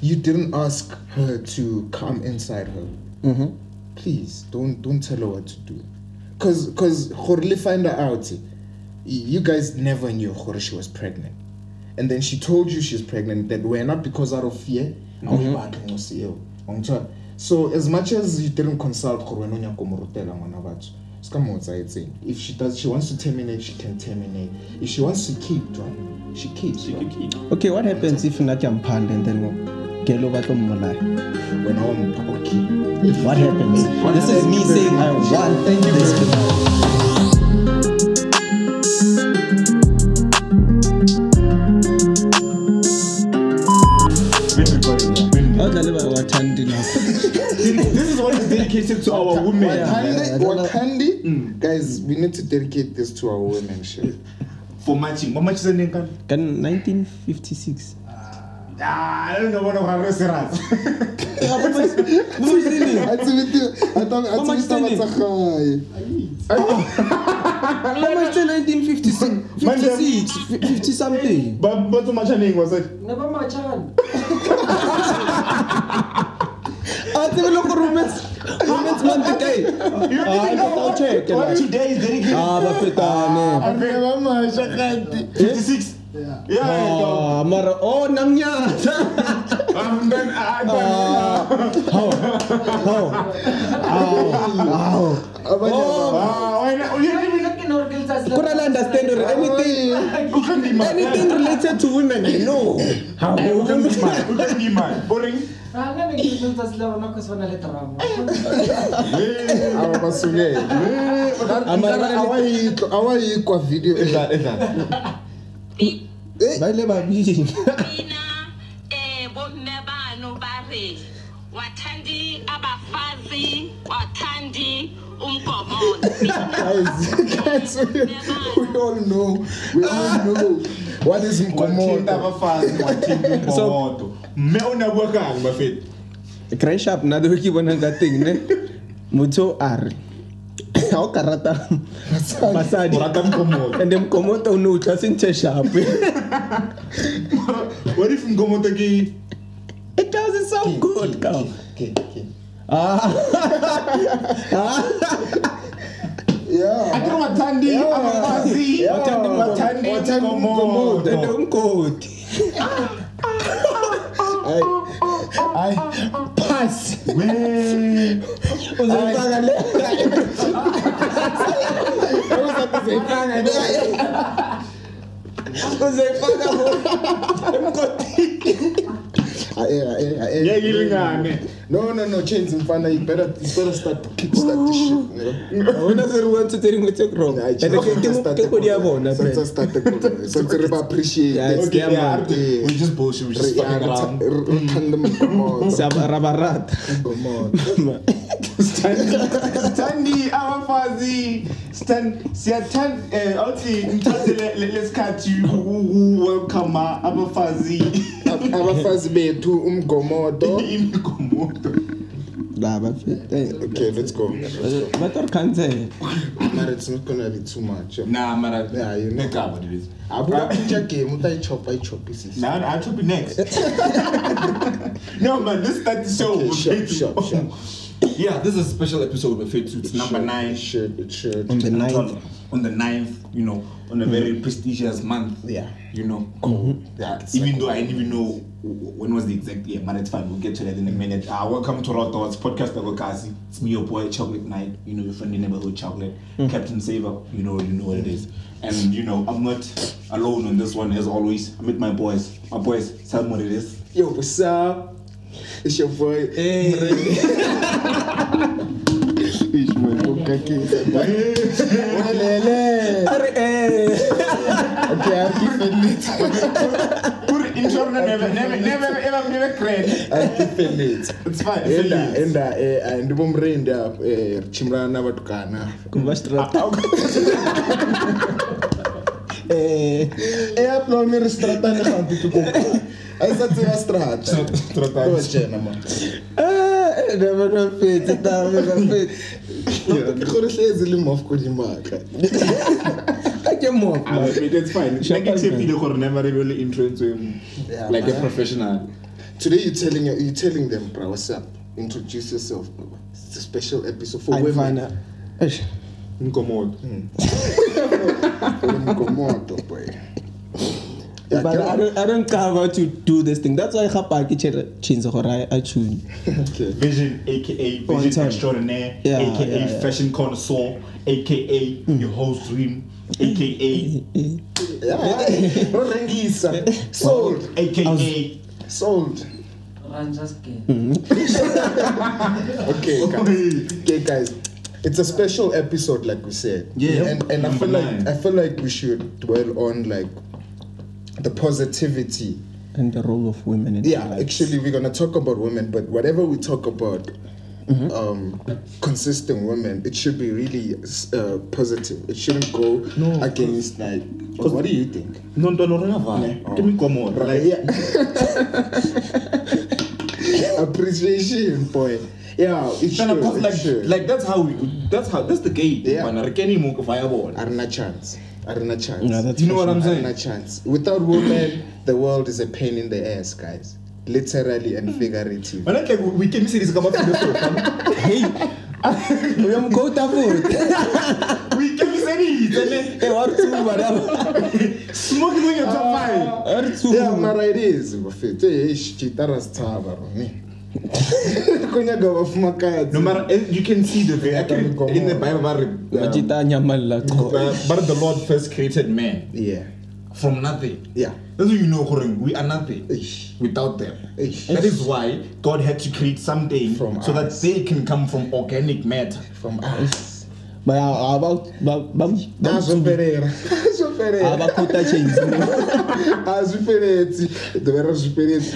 you didn't ask her to come inside her. Mm-hmm. Please don't don't tell her what to do. Cause cause Khorli find her out. You guys never knew Khore she was pregnant. And then she told you she's pregnant that we're not because out of fear. awuyibantu ngosiyo. Ungithola? So as much as you didn't consult Khore wena unyaka umrutela ngwana batho. Ska motsa. If she does she wants to terminate, she can terminate. If she wants to keep, right? She keeps. She right? can keep. okay what happens if natyamphanda and then gelo batlo mmolaya When I'm okay. What happens this is me saying i want this Been recording, yeah. Been- awudlale bawathandi nakho This is what is dedicated to our women. Wakandi, Wakandi, guys, we need to dedicate this to our women. Shit. For matching. What match is the name? ka 1956 Ah, I don't know what I'm serious. I I I much how much the 1956 56 50 something But but so much name was it? Never machana. a tsebe le gore romance romance month Ah, I thought I'll check today is dedicated? ah ba fetane never mind. 56. Yeah. Yeah. ah mara oh namnyata I'm done. I'm done. how how how Ah, why not? You didn't even Could I understand or anything anything related to women I know how You can be mad. You can be mad. Boring. Aba basukela. Awayikho awayikho video Edla, edla. ba ile babili mina eh bomme bano ba re wathandi abafazi wathandi umgomono Guys, guys, we all know. We all know. What is Wathinta mkomoto? abafazi wathinta So- umbomodo mme o ne a bua kang bafeti grand sharp nna the ke bonang ka teng ne motho a re ga o ka rata basadi o rata mkomodo and then mkomoto o ne o tla senthe sharp what if mkomodo ke it doesn't sound good ka Okay, okay. ah. Yeah. ake wathandi abafazi Wathandi wathandi wathandi mkomodo and umgodi Ay. Ay. Pass. We- uzofaka le Uzayifaka le. uzofaka emgodini Ngeke ilingane No, no, no, change mfana. You better, you better start to kickstart this shit. nigga. wena se re wantse tse dingwe tse wrong Ay, and chill. ke kgodi ya bona Since I started, since I really appreciate Yeah, it. it's okay their yeah man. we just bullshit we just fucking around Rithanda mkomoto. ra ba rata Mkomoto. sithandi abafazi stand siyathanda eh awuthi ngithathe le- le- lesikhathi welcome abafazi abafazi bethu umgomodo imikomodo la ba fete eh, okay let's go ba tlo re cancel but it's not gonna be too much nah mara Yeah, you know. nekaba lezi ah, abuka picture game utayichopha ayichophisisa Now I'll chop it next. no man, let's start the show. Okay, with sure, Faith. sure, sure. Yeah, this is a special episode with Faith. It's number nine. it should it should on the On- ninth On the ninth, you know, on a very prestigious month. Yeah. You know, yeah. It's Even like- though I didn't even know when was the exact year, but it's fine. We'll get to that in a minute. Uh, welcome to Raw Thoughts Podcast Agokasi. It's me, your boy, Chocolate Night. You know, your friendly neighborhood chocolate. Captain Saver. You know, you know what it is. And you know, I'm not alone on this one as always. I'm with my boys. My boys, tell them what it is. yo what's up it's your boy Ish, my book, okay. enda ndivo murendi apo richimurana navatukana eaplomiri stratane gampe ke kopa ka ke mo Ah, but it's fine. Sure, Like, except fine. you never really intro into him Yeah, like a professional. Today you're telling you telling them, bro, what's up? Introduce yourself, bro. It's a special episode for women. Ayifana. Eish. Nkomodo. For Mkomoto, boy. Yeah, But I don't, I don't care how to do this thing. That's why Hapa Kitchen Chinzo Horai I tune. Okay. Vision, aka Vision. Extraordinaire, Yeah, aka yeah, yeah. Fashion Connoisseur, aka your host dream, aka Yeah. No rengisa. Sold. aka Sold. Mm-hmm. Okay. Okay, guys. It's a special episode, like we said. Yeah. And and I feel like. I feel like we should dwell on like the positivity. And the role of women in Yeah, actually, we're gonna talk about women, but whatever we talk about, Mm-hmm. um, consistent women, it should be really uh, positive. It shouldn't go against like. What do you think? no ntwana ri nga vali Oh. ke mikomodo Right, like yeah. Appreciation, boy. Yeah, it should. Tana, 'cause it like should. like that's how we that's how that's the game Yeah. bana re kene mo via bona Arena chance. Arena chance. Yeah, that's You know what I'm saying? Arena chance. Without women, the world is a pain in the ass, guys. Literally and figuratively. Mana like we can see this kama philosophy. Hey, uyamkota futhi. We can see this. Hey, what to madam? Smoking when you're top five. What to? Yeah, mara it is, bafethu. Hey, chitara sithaba me. Kunyaga bafumakadzi. No matter eh, you can see the very in the Bible but Majita nyamala ko. but the Lord first created man Yeah. From nothing. Yeah. That's what you know, Horeng. We are nothing Eish. without them. Eish. That is why God had to create something From so that they can come from organic matter. From ah. us. But uh, about bam Azopelera. Azopelera. abakota chains. Azopeleti. Dovera supereti.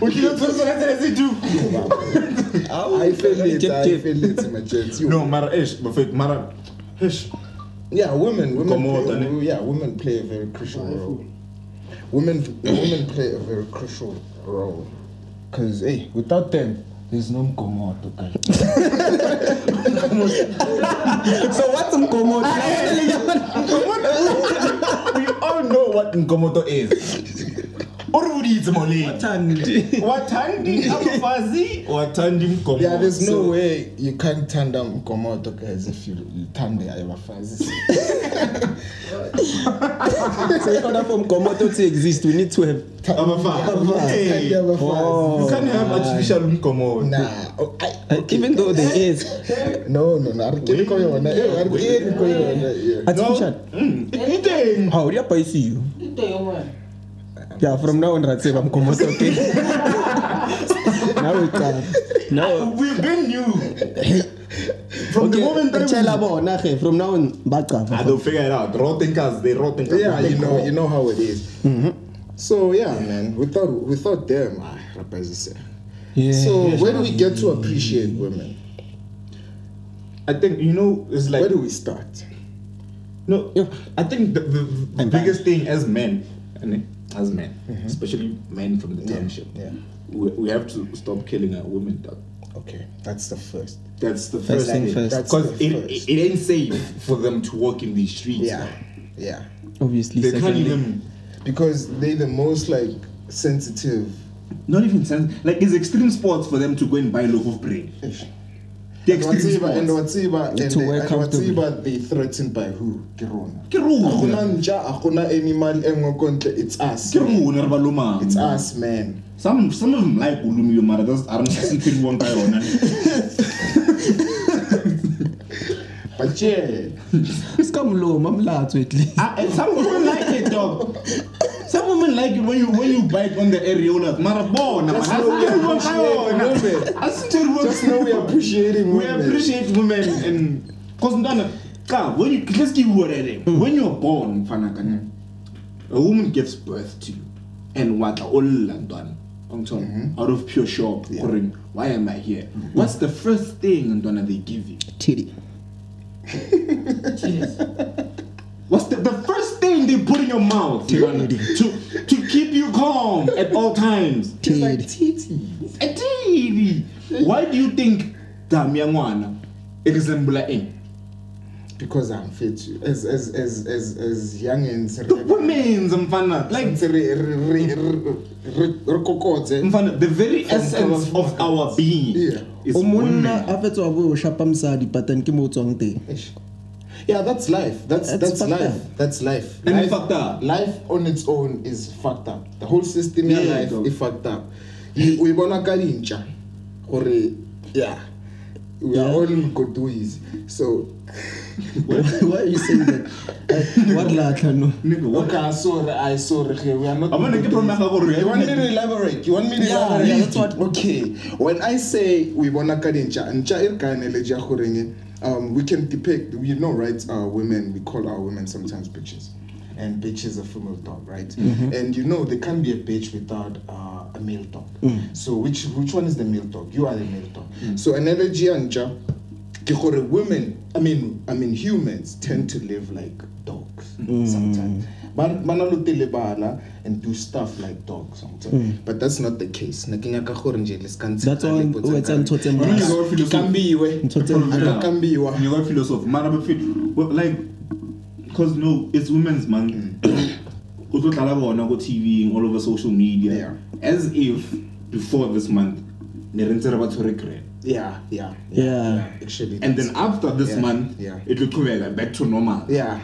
We can also let it do. I feel it. Tip, I tip. feel it, my gents. You- No, Mara Ish, but Mara Ish. Yeah, women, women, Come play, Danny. yeah, women play a very crucial role. Women, women play a very crucial role. Cause hey, without them, there's no Mkomoto. guys. So what's umkomoto? We all know what Nkomoto is. Uruditse moleni. Thandi. Watandi abafazi, watandi Mkomoto. Yeah, there's no way you can't turn down Mkomoto guys if you, you turn the Ayabafazi. So in order for umkomoto to exist, we need to have. Abafazi. Hey, You Oh. can't have artificial Mkomoto. Nah, oh, I, Uh, even though there is no, no, no. Arikeni koyona. Eh, arikeni koyona. Yeah. artificial. Mm. Iteng. How do you pay see you? Ito yung. Yeah, from now on, Ratse, I'm komoto. Okay. now it's uh, now. We've been new. From the moment that Tshela bona ge from now on baqava. they'll figure it out. Rotten cars, they rotten cars. Yeah, you know, you know how it is. So yeah, man. Without without them, ah, rapazise. Yeah. So where do we get to appreciate women? I think you know it's like Where do we start? no. I think the, the, the And biggest thing as men, and as men, mm-hmm. especially men from the township, yeah. we, we have to stop killing our women. Dog. Okay, that's the first. That's the First first thing thing. first. Because it, first. it, it ain't safe for them to walk in these streets. Yeah, yeah. Obviously, They can't even. Because they're the most like sensitive. Not even sense. Like it's extreme sports for them to go and buy a loaf of bread. The And extreme Watiba, and sports. Watiba, and, To they- wear and comfortably. Watiba, they threatened by who? Kirona. Ke rona. Akuna nja, akuna animal engwe kontle, It's us. Ke rona re ba lomang. It's us, man. Some some of them like Ulumiyo mara that's aren't simply one guy on But yeah, Sikamlomo amlatho at least. Ah, and some women like it dog. Some women like it when you when you bite on the areola. Mara bona. Just know we appreciate women. just know we appreciating We appreciate women and cause ndana ka when you let's give you whatever. When you're born, mfana kanya, a woman gives birth to you and what all ndana. Out of pure shock, Yeah. Koring, why am I here? Mm-hmm. What's the first thing ndana they give you? Titty. Cheers. What's the, the first thing they put in your mouth Ndana, to to keep you calm at all times? It's like. A titty. Why do you think Dami ya ngwana e resemble eng? because I'm fit as as as as as young and The women's mfana like mfana the very essence of our being Yeah. is o women. monna a fetsa wa bo o shapa mosadi patane ke mo o tswang teng Yeah, that's life. That's It's that's life. up. That's life. And life, it's fucked up. Life on its own is fucked up. The whole system of Yeah, life dog. is fucked up. You- We bona ka dintsha gore yeah. We are Yeah. all Mkotuis. So why are you saying that Eh, what latlha no Nigga, what? okay, sorry, I sorry. okay, We are not. I wanna get from my gore, You want me to elaborate? You want me to Yeah, elaborate? yeah, that's what- Okay. When I say we bona ka dintsha, ntsha e re ka analogy ya gore nge, um, we can depict. You know, right? Uh, women. We call our women sometimes bitches, and bitch is a female dog, right? Mm-hmm. And you know, there can't be a bitch without uh, a male dog. Mm. So which which one is the male dog? You are the male dog. So analogy ya ntsha. ke gore women i mean i mean humans tend to live like dogs sometimes ba ba na lo telebala and do stuff like dogs sometimes mm. but that's not the case na ke nyaka gore nje le ska ntsha That's why le o etsa ntho tse you maswe. go Ke philosophy? kambiwe Ntho tse a ka Yeah. kambiwa You got philosophy. Man, I'm a fit. Like, cause no, it's Women's Month. Mm. O tlo tlala bona go TV all over social media. Yeah. As if before this month, ne re ntse re ba tshwere grab. yeah yeah Yeah. actually And then after this Yeah, month, yeah. it will come back to normal. yeah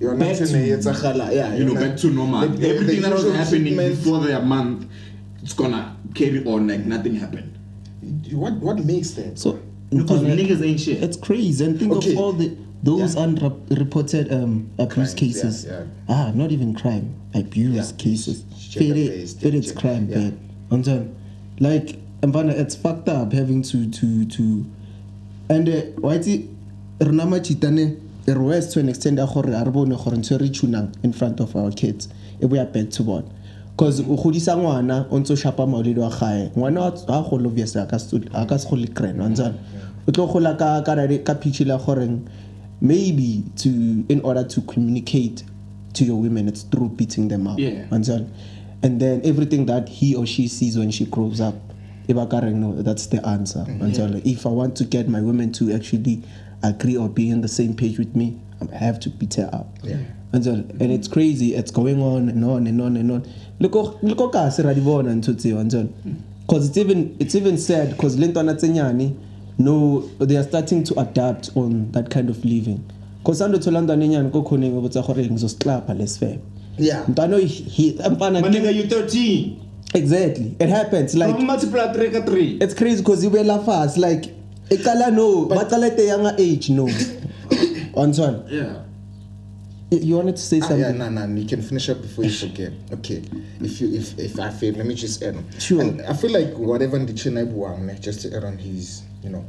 yona Back ntho to- ne e etsagala yeah You know, yona- back to normal. the- the- Everything the that was happening before the month, it's gonna carry on like nothing happened. what what makes that so Because mfana, niggas ain't shit. it's crazy and think Okay. of all the those Yeah. unreported um, abuse Crimes, cases yeah, ah not even crime abuse Yeah. cases Gender-based, Fere- fere it's gender- crime yeah. bad Understand? like mfana it's fucked up having to to to and uh, why is it machitane worse to an extent ya gore a re bone gore ntho e re tunang in front of our kids e boya back to bona. Because o godisa ngwana o ntse o shapa maoledi wa gae ngwana a gole obviously a ka se se gole grand wa ntsana o tlo gola ka ka rare- ka pitch la goreng maybe to in order to communicate to your women it's through beating them up Yeah. and then everything that he or she sees when she grows up e ba ka reng, no that's the answer mm-hmm. ntsana if i want to get my women to actually agree or be on the same page with me i have to beat her up. Yeah. and, so, and it's crazy it's going on and on and on and on. Loko loko kasi ra di bona ntho tseo and so mm. because it's even it's even sad because le ntwana tse no they are starting to adapt on that kind of living. Because ando thola ntwana e nyane ko khoneng o botsa gore ngizosiklapha lesifebe yeah. Ntwana o- he mfana My nigga, you 13. exactly. It happens like multiply 3 ka 3. it's crazy because you were fast like icala no baqala at a age no on Yeah. you wanted to say Ah, something yeah, no, no, you can finish up before you forget. Okay, if you if if I fail, let me just add. on. Sure. And I feel like whatever Ndichina Buang, just to add on his, you know,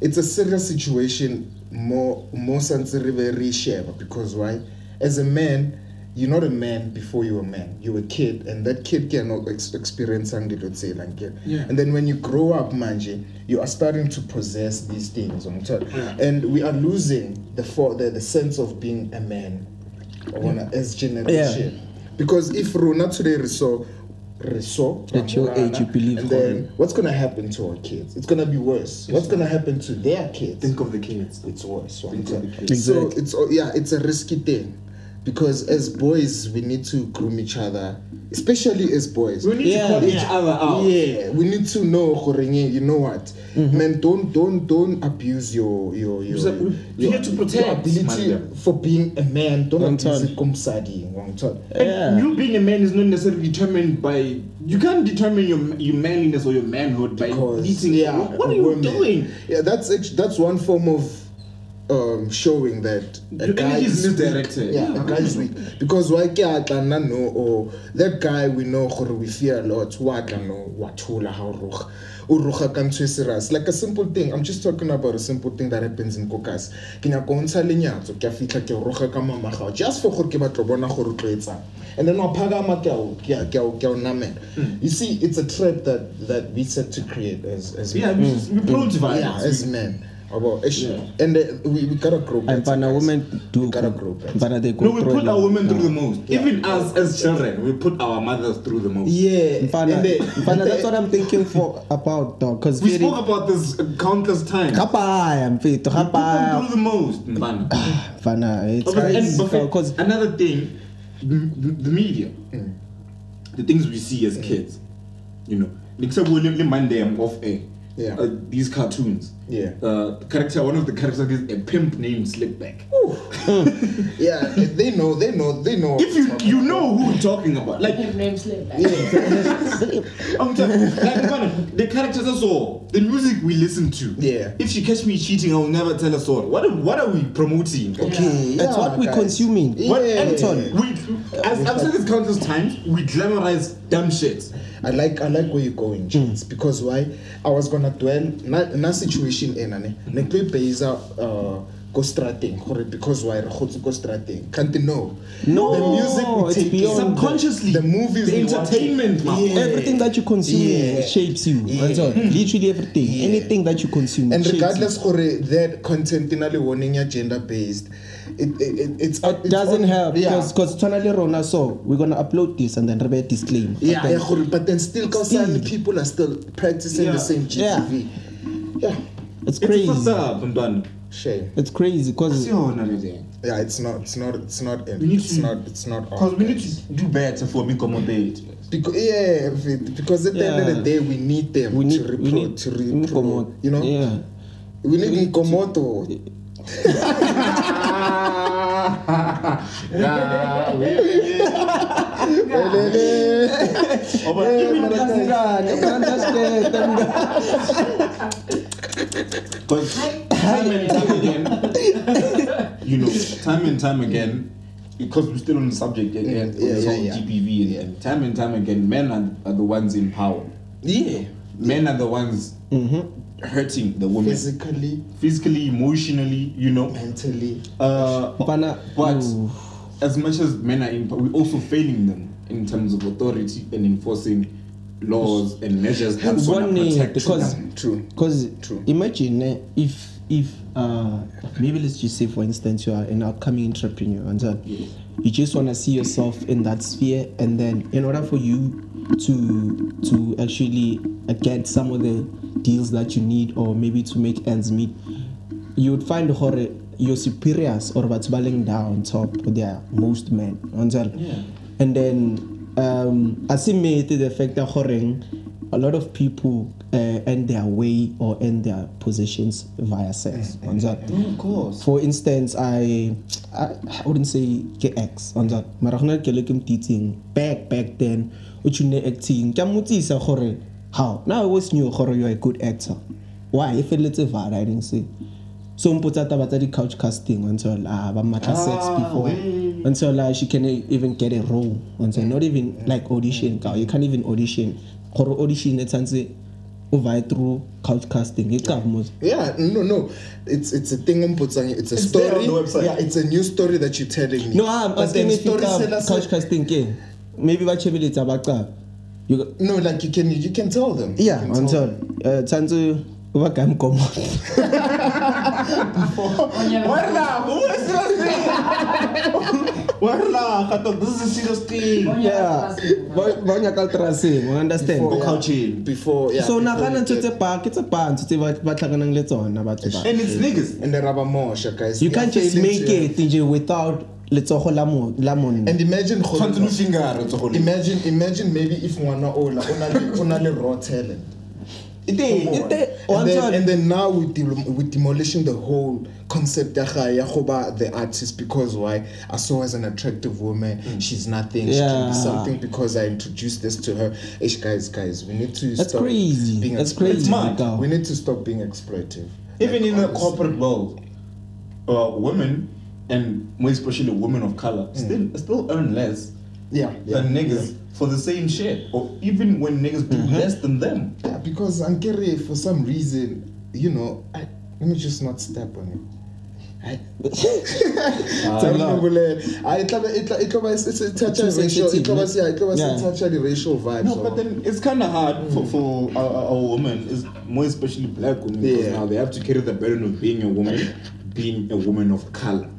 it's a serious situation. More more sensitive very share because why? As a man, you're not a man before you're a man. You're a kid, and that kid cannot ex- experience say like yeah. Yeah. And then when you grow up, manje, you are starting to possess these things on top, and we are losing the for the, the sense of being a man on a as generation. Yeah. Because if Rona today saw saw At your age, you believe and then what's gonna happen to our kids? It's gonna be worse. What's gonna happen to their kids? Think of the kids. it's worse. Think the kids. So it's oh, yeah, it's a risky thing. Because as boys, we need to groom each other, especially as boys. We need Yeah, to call each other out. Yeah, we need to know, Khorenge, you know what, Mm-hmm. man. Don't don't don't abuse your your your, You're your, here to protect, your ability madam. for being a man. Don't One abuse time. it, kumsadi. Yeah. You being a man is not necessarily determined by. You can't determine your your manliness or your manhood by Because, beating. yeah, what, what are you women- doing? Yeah, that's actually, that's one form of um, showing that a guy is weak. misdirected. Yeah, Yeah. a guy is weak because why can't no or that guy we know we fear a lot. What no watula how roch urucha ka ntho serious like a simple thing. I'm just talking about a simple thing that happens in Kokas. Ke nyaka ho ntsha lenyatso ke a fitlha ke roga ka mama gao just for gore ke batlo bona gore o and then wa phagama ke a o- ke a- a o- ke a o namela. You see, it's a trap that that we set to create as as Yeah, men. we're prone to Yeah, as men. About, ish, and uh, we, we gotta grow better. And Fana guys. women do We gotta grow better. Fana they go No, we put our women through the most. Even us as children, we put our mothers through the most. Yeah, Fana, and the- Fana, that's what I'm thinking for about dog. Cause We spoke about this countless times. Kapaya, mfethu, We put them kapaya. through the most. Mbana. Fana, it's Okay, and crazy. Cause another thing, the, the media, Mm. the things we see as kids, you know, except we live Monday I'm off air. Yeah. Uh, these cartoons. Yeah. Uh, the character, one of the characters is a pimp named Slickback. yeah, they know, they know, they know. If you you know who we're talking about, like Name slip. I'm telling like the characters are so the music we listen to. Yeah. If you catch me cheating, I'll never tell a story. What are, what are we promoting? okay, That's yeah, what we guys. consuming. What Yeah. Anton, we as I've said this countless times, we glamorize dumb shit. I like I like where you're going, mm. James, because why? I was gonna dwell na na situation ena ne mm. ne tlo ipeiza uh go strateng gore because why re gotse go strateng can't you know No, the music we it's take in, beyond Subconsciously, the movies the we watch. entertainment. Yeah. everything that you consume Yeah. shapes you. Yeah. That's all. Mm. Literally everything. Yeah. Anything that you consume. and regardless gore that content in a warning ya gender based it, it, it it's you. It doesn't help yeah because because tonally rona so we're gonna upload this and then rebe disclaim. yeah, yeah but then still Still. still people are still practicing Yeah. the same Yeah. GBV yeah, It's It's crazy. what's up, Ntwana. shame It's crazy because Siyona le thing. yeah it's not it's not it's not We it's to- not it's not Because we need to do better for me accommodate. Because yeah, it- because at the end of the day, we need them we need to repro, we need to repro, you know. Yeah. We need Nkomoto. Because time and time again, you know, time and time again, because we're still on the subject again, Yeah, yeah, yeah. GBV, and time and time again, men are, are the ones in power. Yeah, Men are the ones mm-hmm. Hurting the women physically, physically, emotionally, you know. mentally. Uh, Bana- but as much as men are in, power, we're also failing them in terms of authority and enforcing laws and measures that's going One to need, protect because them. True. Because True. imagine eh, if if uh maybe let's just say for instance you are an upcoming entrepreneur and then you just want to see yourself in that sphere and then in order for you to to actually get some of the deals that you need or maybe to make ends meet you would find horror your superiors or what's balling down top they are most men Yeah. and then um assimilate the fact that horror a lot of people uh, earn their way or end their positions via sex On until of course. for instance I, I I wouldn't say ex on that mara gona ke le back back then o tshune acting ke a motsisa gore how now I always knew gore you are a good actor why e feletse vara i didn't say so mpotsa taba tsa di couch casting until ah ba matla sex Ah, before until like she can even get a role until not even like audition ka you can't even audition gore audition e tshwanetse o vie through couch casting e qaba mo Yeah, no, no. It's it's a thing on Potsang. It's a It's there story. on the website. Yeah, it's a new story that you're telling me. No, I'm But asking then if you have storytellers- couch casting ke. Maybe ba chebeletsa ba qala. You go, No, like you can you can tell them. yeah, you can until tell them. uh tsanzu ba ka mkomo. Warla, who is this? Warla, I thought this is a serious thing. Yeah. Ba ba nya ka tracing, you understand? Go yeah. couching. before yeah. So before nagana you ntse get- tse pa ke tse pa ntse ba ba tlhakanang le tsona batho ba. And it's niggas. and the rubber mosha guys. You can't are just make to- it nje without letsogo la mo la monna. And imagine gore- Tshwanetse o fingara tsogole. Imagine imagine maybe if ngwana ola ona le ona le raw talent. Ite Come on. ite and, then, one and then now we dem- we demolishing the whole concept ya ga- ya go ba the artist because why I saw her as an attractive woman she's nothing she can Yeah. be something because I introduced this to her Ish, guys guys we need to That's stop crazy. being That's exploitive. crazy. we need to stop being exploitive Even Like, in the corporate world, uh, women and more especially women of color mm. still still earn less yeah, yeah than niggas for the same shit, or even when niggas do mm-hmm. less than them. yeah, because Ankere for some reason you know I, let me just not step on it Hai. Tsa re bolela. Tla be- tla- tlo ba se- se touch-a Too racial- tlo ba sensitive, se- tlo ba se yeah. touch-a di-racial vibes No, but then it's kind of hard for, mm. for our, our women, is more especially black women, because Yeah. now they have to carry the burden of being a woman, being a woman of color.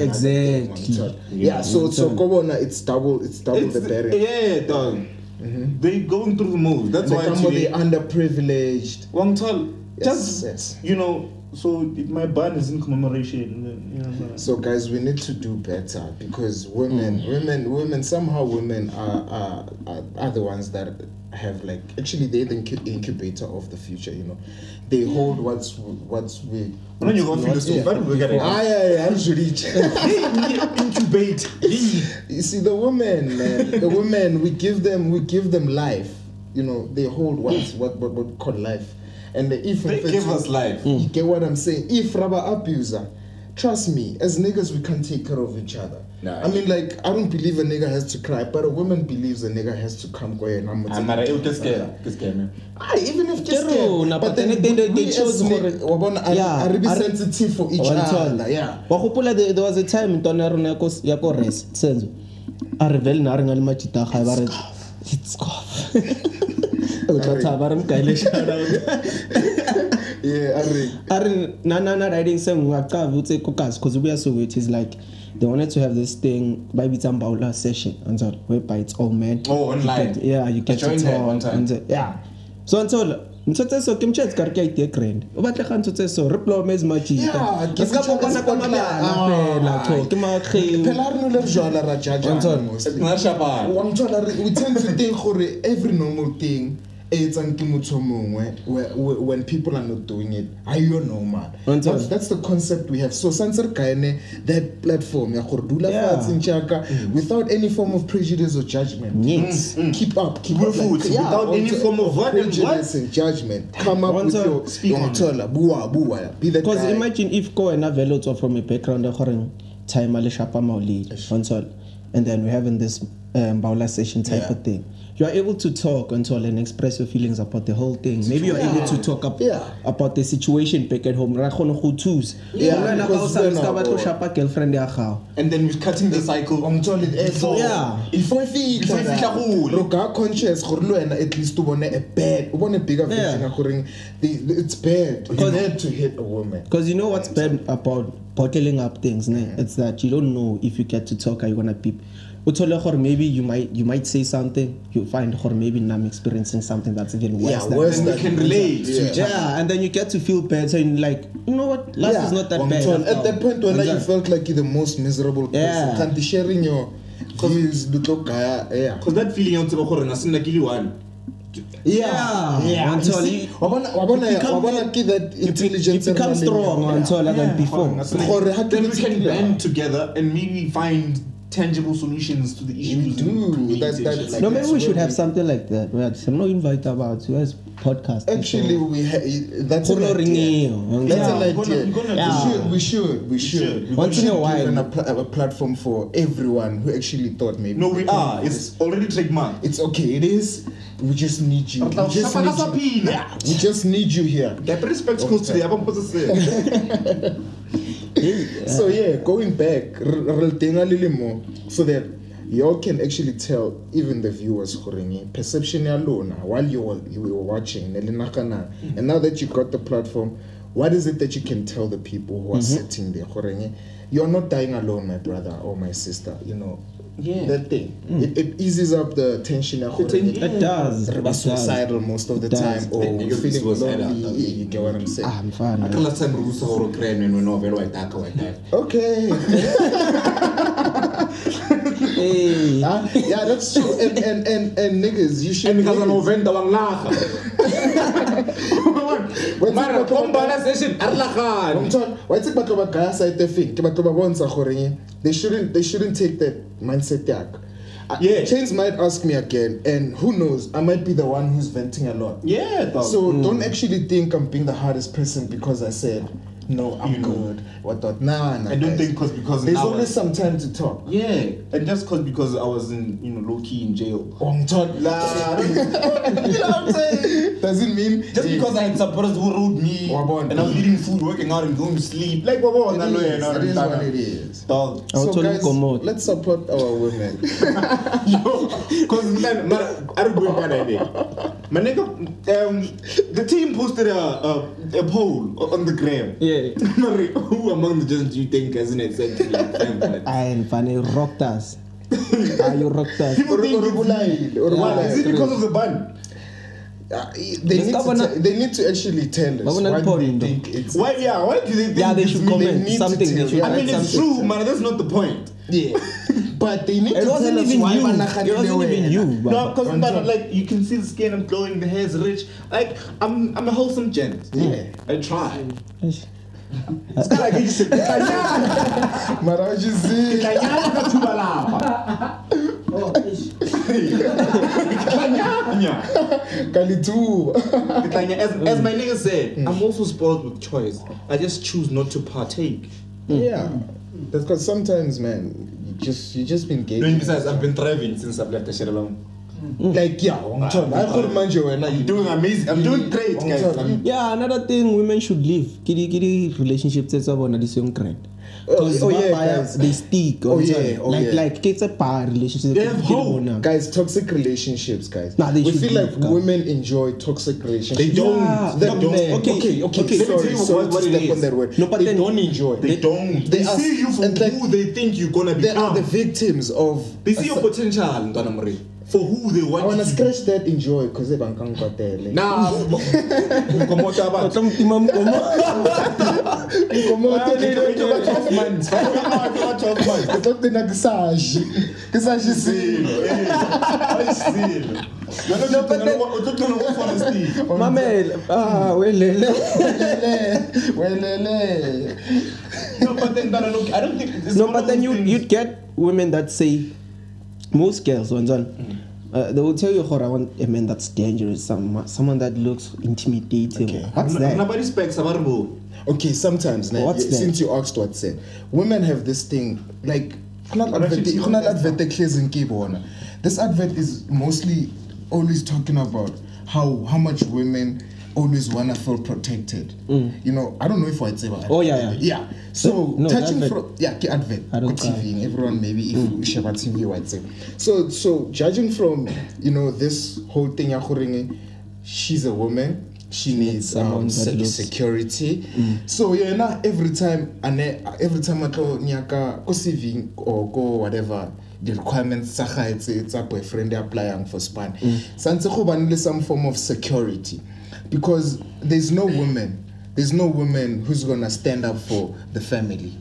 Exactly. time. Yeah, so so Kobona, it's double, it's double It's- the barrier. yeah, dog. They going through the most. That's why they come with today, the underprivileged. Wang Tall, Yes, just yes. you know. So my ban is in commemoration. You know, So guys, we need to do better because women, Mm. women, women. Somehow, women are, are are are the ones that have like actually they're the incu- incubator of the future. You know, they hold what's what's we. When you go feel so, Yeah. we get it. Ah, yeah, yeah, I'm. Incubate. You see, the women, man, the women, we give them, we give them life. You know, they hold what's what what what we call life, and if They give us life. You get what I'm saying? If rubber abuser, trust me, as niggas we can't take care of each other. Nah. I mean, like I don't believe a nigga has to cry, but a woman believes a nigga has to come go and I'm mara, it was scary. It's scary, man. Ah, even if Ke rona, but then again, they- they chose gore- Yeah, are we are- sensitive for each Wa nthola. other? Yeah. wa gopola there there was a time ntwana ya rona ya ko- ya ko res senzo a re vele na re nga le majita gae ba re it's cough Yeah, I re- a re na na na riding se nngwe a qa botse ko kasi because ubuya soweto is like they wanted to have this thing ba bitsang baola session until whereby it's all men Oh, online. You get- yeah you get I joined to that talk one time. and, yeah so until ntho tse so ke mchetse ka re ke a ite grand o batlega ntho tse so re plome as majita Yeah, Re ska ke botsa bopana ka spotlight. mabjana fela Ah. tho ke makgeu phela re nole jwala ra judge Ntho- mostly. Not Shabbat. Wa nthola re- we tend to think gore every normal thing e etsang ke motho mongwe whe- whe- when people are not doing it are you normal Ntho- that's, that's the concept we have. So santse re kaene that platform ya gore dula Yeah. jaaka mm. without any form of prejudice or judgment. Yes. Mm, mm. keep up keep Bua up futhi, without any form of what and prejudice and judgment. Come up with your speak on it. yongithola bua bua be the because imagine if ko wena vele o tswa from a background e goreng time a le shapa maoledi until and then we're having this um, baola session type Yeah. of thing you are able to talk and until and express your feelings about the whole thing maybe you're able to talk up, Yeah. about the situation back at home ra kgone go thusa Yeah, Le wena ka o because sa re then, ska batlo shapa girlfriend And then we're cutting the cycle. ngithola it as Before- Yeah. before Before fihla gole. conscious gore le wena at least o bone a bad o bone a bigger Yeah. vision ya gore the- the- it's bad Because- you had to hit a woman Because you know what's bad about bottling up things, ne? It's that you don't know if you get to talk, are you gonna peep. Uthole gore maybe you might you might say something, you find gore maybe now I'm experiencing something that's even worse. yeah than worse Then we than can relate to yeah. Yeah, and then you get to feel better and like, you know what, life Yeah. is not that Wa bad. ngithola, after at that point when all. you felt like you're the most miserable person Yeah. kanti sharing your views little guy yeah Because that feeling out of oh, gore na sinna ke le one. Yeah, yeah until You see, you- wa bona wa bona you become- wa bona ke that intelligence become re strong yona. until than before. gore na sinna- Gore ha ke Then we can band together and maybe find tangible solutions to the issues. do. and That- that- like No, maybe we should have Absolutely. something like that. Where I'm not invite about you as podcast. Actually, we ha- that's an Kgolo idea. That's Yeah. an We're gonna- idea. we're gonna Yeah. We should, we should, we should. should. We Once in should a while. a, pla- a platform for everyone who actually thought maybe. No, we are. do It's this. already trademarked. It's okay. It is. We just need you. We just need you. Pina. Yeah, we just need you here. Get respect close to the So yeah, going back, r- r- tenga le le so that y'all can actually tell even the viewers perception alone while you were, you were watching le mm-hmm. and now that you got the platform what is it that you can tell the people who are mm-hmm. sitting there? You're not dying alone my brother or my sister you know Yeah. that thing it, it eases up the tension ya gore tension, It does. re It does. suicidal most of the time or Then you get feeling suicidal, lonely okay. you get what I'm saying Ah, mfana. Akala last time rusa gore kren no no velo wa itaka wa itaka. okay Hey. Huh? Yeah, that's true. And and and, and niggas, you should. And because niggas- no venda wang laga. Mara kombana session I'm arlagan. talking. Why take back about guy side the thing? Ke batho ba bontsha gore eh, They shouldn't. They shouldn't take that mindset yak. Yeah. Chains might ask me again, and who knows? I might be the one who's venting a lot. Yeah, dog. So don't actually think I'm being the hardest person because I said no, I'm You know. good. What not? Nah, nah. I don't guys. think because because there's I always was- some time to talk. yeah, and just cause because I was in you know low key in jail. Ong talk. Nah, you know what I'm saying? Doesn't mean Just Hey, because I had supporters who rode me Wabona. and I was eating food, working out, and going to sleep. Like, what It no, is, yeah, no, it is what it is. Dog. I will So tell you guys, Komodo. let's support our women. Because man, man, I don't go in that day. My nigga, um, the team posted a, a, a poll on the gram. Yeah. Who among the just do you think has it said to me? Thank God. And funny rocked us. ah, you rocked us. People Or- think or it's Bulai, or Yeah. Is it because of the bun? Uh, they, need to Babona- te- they need to actually tell us Babona why report they them. think it's Why? Yeah. Why do they think? Yeah, they should me? comment need to something. They should I mean, it's true, man. That's not the point. yeah but they need It to wasn't tell us even why you. ba It wasn't even you. No, because On top. like you can see the skin, I'm glowing, the hair's rich. Like I'm, I'm a wholesome gent. Yeah. I try. Eish. It's kind like you said. mara uchiziva Kanyana kathuba lapha. Oh, ish. Kalithuba Kanya, as, as my nigga said, mm. I'm also spoiled with choice. I just choose not to partake. yeah that's because sometimes man you just you just been gay and besides, I've been thriving since I've left the shit alone. like yeah ngithola hayi khona manje wena I'm doing amazing. I'm doing great, guys. Yeah, another thing women should leave. Kidi kidi relationships tse tsa bona di seng grand. Oh, oh, yeah, guys. they stick. Oh, on yeah, oh, like yeah. like it's a bar relationship. They have Kidi hope. guys toxic relationships guys Nah, they we should feel like guys. women enjoy toxic relationships They don't. Yeah, They don't. man, Okay, okay, okay, okay. Let me tell you sorry what- to what it step is. on that word. No, but they then- don't enjoy. they don't. they They, see you for and like- who they think you're gonna They become. are the victims of. They see your potential, Ntwana Mure, for who they I want wanna you to be. scratch that enjoy because they bank kwatele. Nah, Komota O abantu. tla mo tima mokomo. Ah, they don't do that 12 months. Five months, 12 months. Ke tlo tena ke sashi. Ke sashi Zero, selo. eh. Ay, zero. You're not just gonna go- you're just gonna go for the steam. Mamela. Ah, welele. Welele. No, but then, but I don't- I don't think it's No, one but of then those you things- you'd get women that say most girls on uh, they will tell you "Hora, I want a man that's dangerous, some, someone that looks intimidating. Okay. What's that? Nobody speaks about it. Okay, sometimes now, What's y- that? since you asked what said, women have this thing like khona But advert- actually, khona that's advert ehlezi ngiyibona. This advert is mostly always talking about how how much women always wanna feel protected. Mm. You know, I don't know if I'd say Oh, yeah, yeah. yeah. So No, touching from yeah, advert don't TV, everyone maybe if mm. you share TV white say. So so judging from you know this whole thing she's a woman. She needs um, that se- looks- security. Mm. So yeah, now every time and every time I tlo nyaka ko CV or go whatever the requirements tsa gae tsa boyfriend e applying for span. Santse go bane le some form of security because there's no woman, there's no woman who's gonna stand up for the family.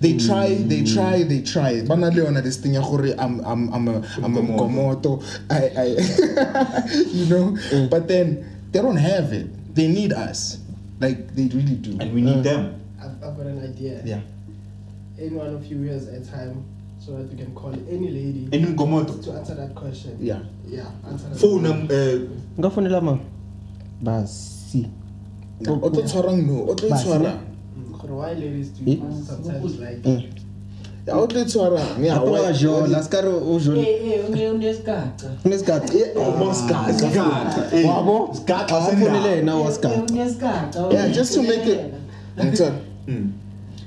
They try, they try, they try. Bana le yona this thing ya gore I'm I'm I'm a I'm a mkomoto. I I you know, but then they don't have it. They need us. Like they really do. And we need them. I've, I've got an idea. Yeah. In one of you years at a time, so that we can call any lady And in to answer that question. Yeah. Yeah, answer that. Phone um, uh, Nka fonela mang? Basi. O tlo tshwarang no, o tlo Basi. tshwarang. Mm, gore why ladies do Eh? sometimes like Mm. Yeah, o tlo tshwarang. Yeah, Apo why- wa jola, ska re o jola. Eh, eh, une- unesikhaca. Kunesikhathi. Yeah, almost got. Skat. Eh, Wabo? Skat Awafonele wasenda. yena Eh, wasikhathi. eh, unesikhaca, Yeah, just to make it. I'm sorry.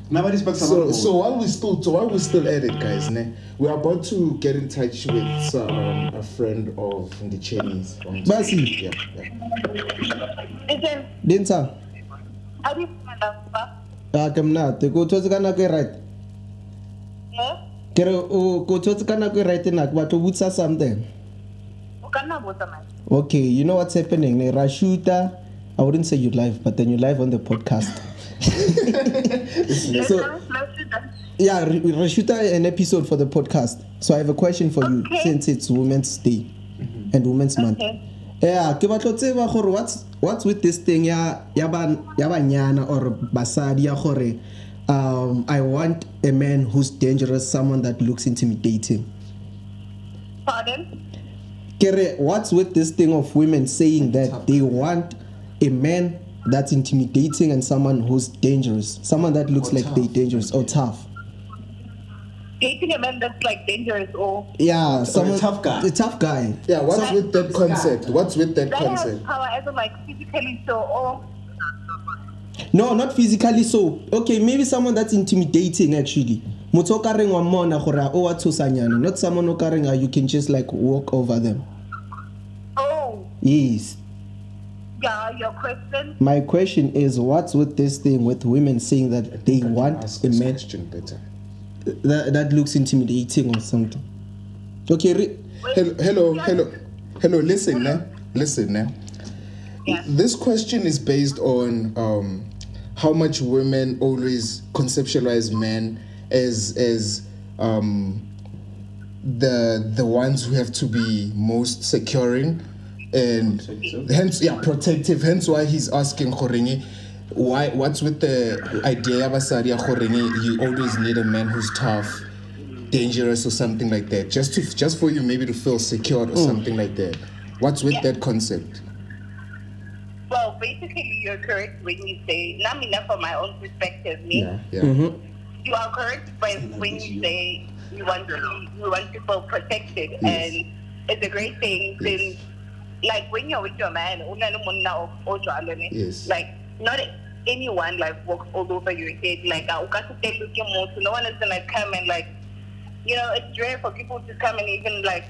Nobody speaks So, about so while we still, so while we still at it, guys, ne, we're about to get in touch with um, a friend of the Chinese. Basi. Yeah, yeah. Listen, Dintsa. how do you find out stuff? Ah, ke mnate. Ko thotse ka nako e right. No? Ke re o ko thotse ka nako e right na ke batla ho botsa something. O ka nna botsa man. Okay, you know what's happening? Ne ra shoota. I wouldn't say you live, but then you live on the podcast. so yeah, shoot an episode for the podcast. So I have a question for you since it's Women's Day and Women's Month. Yeah, ke batla ho tseba gore what's what's with this thing ya ya ba ya banyana or basadi ya gore um I want a man who's dangerous, someone that looks intimidating. Pardon? Kere, what's with this thing of women saying that they want a man that's intimidating and someone who's dangerous. Someone that looks like they're dangerous or tough. Dating a man that's like dangerous or yeah someone tough guy. a tough guy. Yeah, what's with that concept? What's with that that has power as like physically so or no not physically so okay maybe someone that's intimidating actually. Motho o ka reng wa mmona gore a o wa tshosanyana not someone o ka reng ah, you can just like walk over them. Oh. Yes yeah, your question. my question is what's with this thing with women saying that they want Ask a this man question better. that, that looks intimidating or something okay re- Hello, hello, hello, hello. Listen, now, listen, now. Yeah. This question is based on um, how much women always conceptualize men as as um, the the ones who have to be most securing and hence yeah protective. Hence why he's asking Khorengi, why what's with the idea of Asari Khorengi? You always need a man who's tough dangerous or something like that just to just for you maybe to feel secured or something like that what's with that concept Well, basically, you're correct when you say, not enough from my own perspective, me. yeah yeah Mhm. You are correct when, when you say you want to you want to feel protected, Yes. and it's a great thing. Yes. Since, like when you're with your man, una le monna o- o jwalo ne, Yes. like not anyone like walks all over your head. Like o ka se telle ke motho. no one is gonna come and like, you know, it's rare for people to come and even like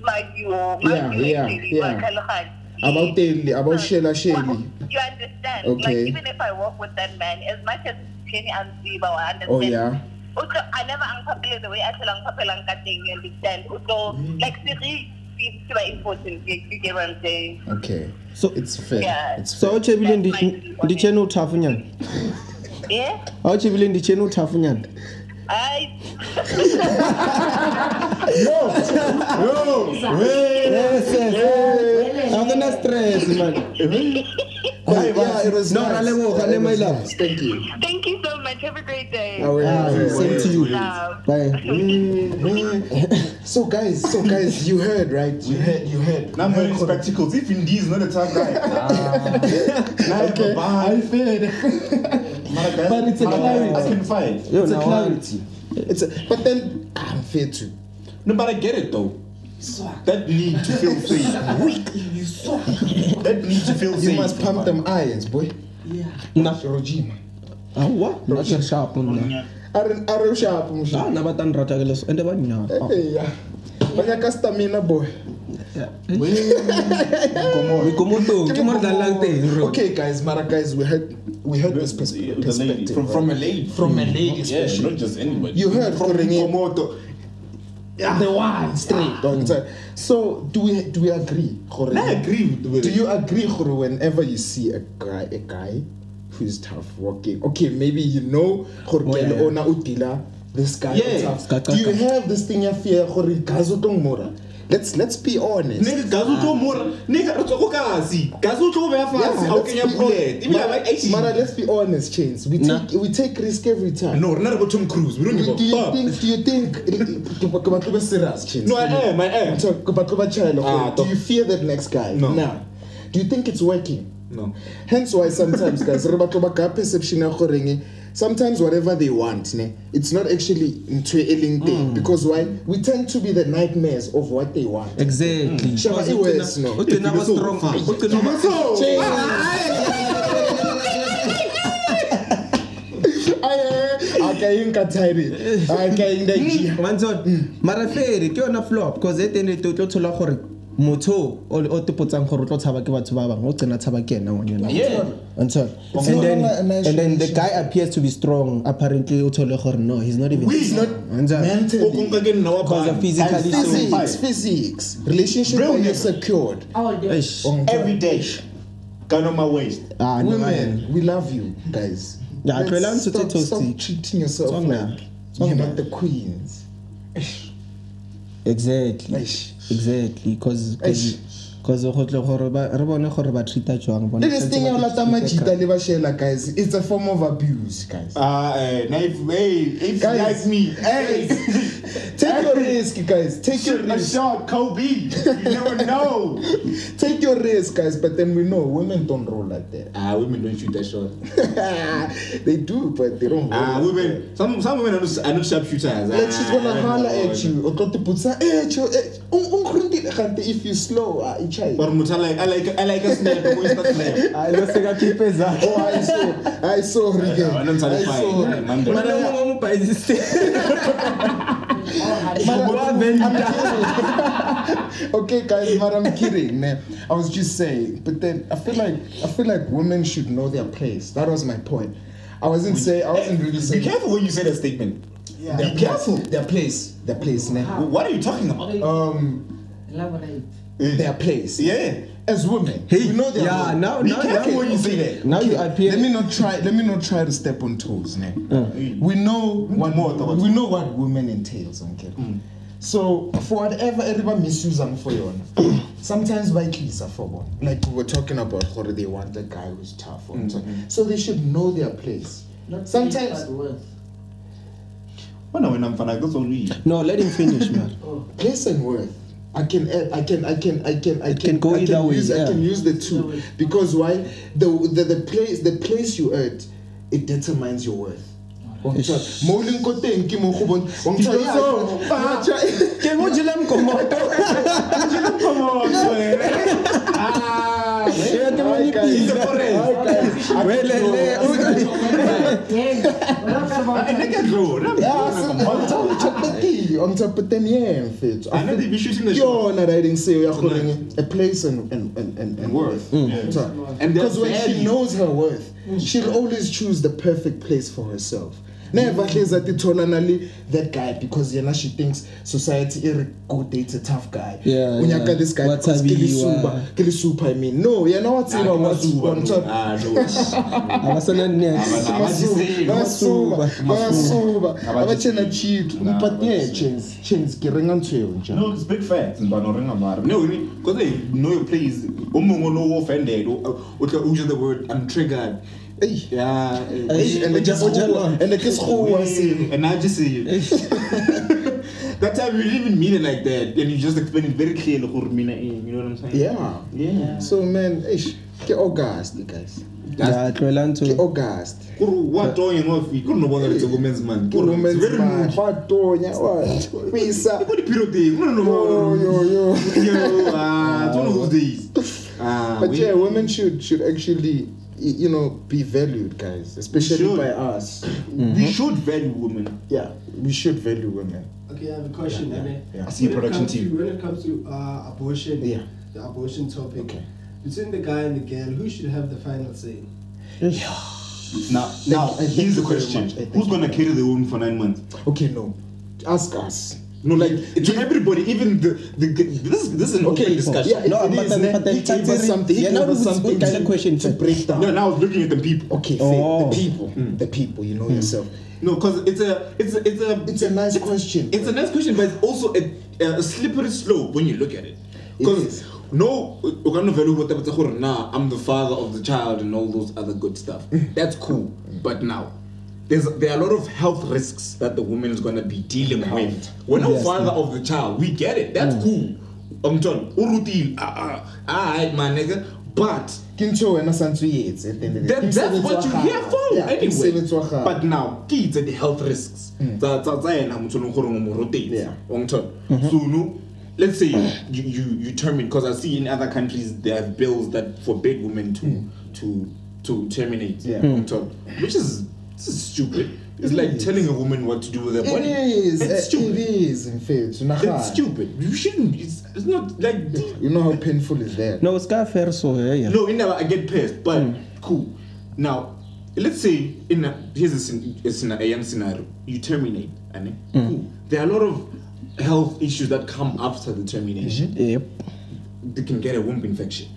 smite you or Yeah, you yeah, actually, yeah. or tlhaloganya. about daily about So, shela sheli You understand? Okay. Like even if I walk with that man, as much as Kenny and Ziba, I understand. oh yeah Utlo, I never unpapele the way I tell unpapelang cutting, you understand? Utlo, Mm. like Siri is super important. You, you get what I'm saying? okay so it's fair Yeah. it's so fair o tšebile That's my- ndi tšene o thafonyana Yeah. a o tšebile ndi tšene o thafonyana I. a gona stress man yeah it was No, nice. ra leboga, Yeah, le it was love. nice. thank you Thank you so much. Have a great day. Well, same to you Love. bye so guys so guys you heard right? You heard, you heard. Now I'm wearing spectacles. Even these, not a tough guy. okay i fed But it's a clarity. I can fight. Yo, it's a clarity. It's a but then i'm fair too. No, but I get it though. That need to feel safe. That need to feel you must pump them irons boy. Na rojima. Awa nna ke re sharp nna are are sharp a musha nna ah, ba tang rata ke leso eh, ande ba nya yeah ba nyaka eh, ah. stamina boy eh. mekomotong ke mo re tlalang teng ro Okay, guys, Mara, guys, we heard we heard this pers- The lady. perspective From, from a lady. from a hmm. lady, Yeah, especially. not just anybody. You heard from Korengi. Komodo. the one straight. Ah, don't say. So, do we do we agree? Gore? I agree with, with Do you agree, Gore, whenever you see a guy, a guy who's tough? Okay, maybe you know, Oh, yeah, ona utila, this guy Yeah. tough. Ka- ka- Do you have this thing of fear, Gore, gazo tong mora? Let's let's be honest. Nigga, gazo mora. Nigga, re tswa ko kasi. Gazo tlo beya fatshe, ha o let's be bullet. honest. Ebile ha Mara, eighty. Mara, let's be honest, Chains. We Nah. take we take risk every time. No, rena re bo Tom Cruise. We don't give do a you fuck. think do you think ke ba- ke ba tlo ba serious Chins? No, I am, I am. I'm talking- ke ba ba child Ah, do you fear that next guy No. nah do you think it's working No. hence why sometimes guys re batlo ba ka perception goreng sometimes whatever they want ne it's not actually ntho e leng teng. Mm. Because why? We tend to be the nightmares of what they want. Exactly. Mm. Shaba, Because o tena- worse, no. o tena ba So, strong fine. o tena ba akaeng ka tire akaeng da jia wantsone mara fere ke yona flop. Because e tene to tlo tshola gore motho o o tepotsang gore o tlo tshaba ke batho ba bangwe o tsena tshaba ke ena ngwanyana Yeah. Antson. It's and then a nice and then the guy appears to be strong apparently o thole gore no he's not even it's not mentally konka ke nna wa Because of bana. physically Times physics physics relationship Real are you nigga. secured Oh, yeah. Every day. Gun on my waist. Ah, no, man. Women, we love you, guys. Yeah, Let's tlohela ntho tse stop, stop treating yourself Tswang like na. You're not the queens. exactly Eish. Exactly because Eish. because go tle gore re bone gore ba treata jwang bona Let this thing ba out te lata majita le ba shela, guys. It's a form of abuse, guys. Ah, eh, now if, hey, if you Guys. like me, hey, Take your risk, guys. Take your Shoot a shot, Kobe. You never know. Take your risk, guys. But then we know women don't roll like that. Ah, women don't shoot that shot. they do, but they don't. Roll Ah, like women. Some some women are not, are not sharpshooters. Like she's gonna Ah, holler at you. Or got to put some eh, cho, eh, un- ungrundile kgante if you slow, ah, i chai. Or motho a like I like I like a snap. Mo insta snap. hayi lo sekakhiphe zakhe Oh, I saw, I saw, Rike. Yeah, I don't I satisfy. saw. Yeah, man, but- mara mongwe mo baisiste okay, guys, but I'm kidding, man. I was just saying, but then I feel like I feel like women should know their place. That was my point. I wasn't saying I wasn't really Be saying careful when you say that statement. Yeah. Their Be careful. Their place, their place, man. What are you talking about? Um, Elaborate. Their place. Yeah. As women, Hey, we know their yeah, role. now- Be now- careful now- when you say that. now you appear Let me not try. Let me not try to step on toes. Né? We know what more thoughts. we know what women entails. Okay. Mm. So for whatever everybody misuse them for you, sometimes by are for one. Like we were talking about how they want a guy who's tough. or mm-hmm. so. So they should know their place. Not Sometimes- safe, but worth. When I when I'm fanatic, that's all we. no let him finish man oh. Place and worth. I can add, I can I can I can I can, can go I either way, use, I can use the two. Because why? The the, the place the place you at it determines your worth. Mo o leng ko teng ke mo go bon- wangitshela, yeah, batjha. ke mo Ah, yona riding ya a place and and and and, and worth. Because when she knows her worth, she'll always choose the perfect place for herself. Never hlezi atithola nali that guy because yena she thinks society iri go date a tough guy. Yeah, Unyaka yeah. this guy because ke Wathabiwa. lisuba, ke lisupa I mean. No, yena wa tseba what's on top. No. abasana next Abana- abajiseli. Basuba, basuba, Abajiseli. abachena cheat. Nah, But yeah, abajiseli. chains, chains ke renga ntho eo nje. No, it's big facts. But no ring about it. No, because they know your place. Umungo no offended. Or or use the word I'm triggered. Hey. Yeah. Hey, And the just and the kiss And I just see That time you didn't even mean it like that, and you just explain it very clearly. You know what I'm saying? Yeah. Yeah. So man, ish, ke August guys. ya tloela Ke ntho August. Kuru what on you know if you couldn't know whether it's a woman's man. Ke women's It's very man. rude. Wa tonya wa. Pisa. What the period thing? No, no, Yo no. yo yo. Yo, ah, it's one of those days. Ah, But we- yeah, women should should actually y- you know be valued, guys, especially by us. we should value women. Yeah, we should value women. Okay, I have a question. Yeah, Anne. yeah. I see When it production comes to- team. When it comes to uh, abortion, Yeah. the abortion topic, Okay. between the guy and the girl, who should have the final say? Now, now, here's the question: much. I thank Who's gonna very carry the womb for nine months? Okay, no, ask us. No, like to everybody, even the the this this is an Okay, open discussion. yeah, No, it but is, then- but then he gave us something. He yeah, gave now us something kind of question to break down. No, now I was looking at the people. Okay, Oh. the people, hmm. the people. You know hmm. yourself. No, because it's a it's a it's a It's a nice question. It's a nice question, but it's also a, a slippery slope when you look at it. It Because no, o no value what the nah, I'm the father of the child and all those other good stuff. That's cool. But now, there's there are a lot of health risks that the woman is gonna be dealing with. We're not Yes. father of the child. We get it. That's mm. cool. Um, I'm done. Urutin, ah, ah, alright, my nigga. But Kincho wena santse o etse at the end of the day. that's what you're here for Yeah, anyway. umsebenzi wa gago. But now, kids itse the health risks. Mm. Tsa tsa tsa yena motho leng gore mo rotate. Yeah. Wa ngithola? Mm-hmm. So no, let's say you you, you terminate because I see in other countries they have bills that forbid women to mm. to to terminate. Yeah. Wa ngithola? Which is this is stupid. It's like telling a woman what to do with her body. is. It's uh, stupid. It is. In fact, It's stupid. You shouldn't. It's, it's not like. You know how painful is that? no se ka fair so yeah, yeah. No, in that I get pissed, but cool. Now, let's say in a, here's a, a, scena- a young scenario. You terminate, and cool. There are a lot of health issues that come after the termination. yep They can get a womb infection.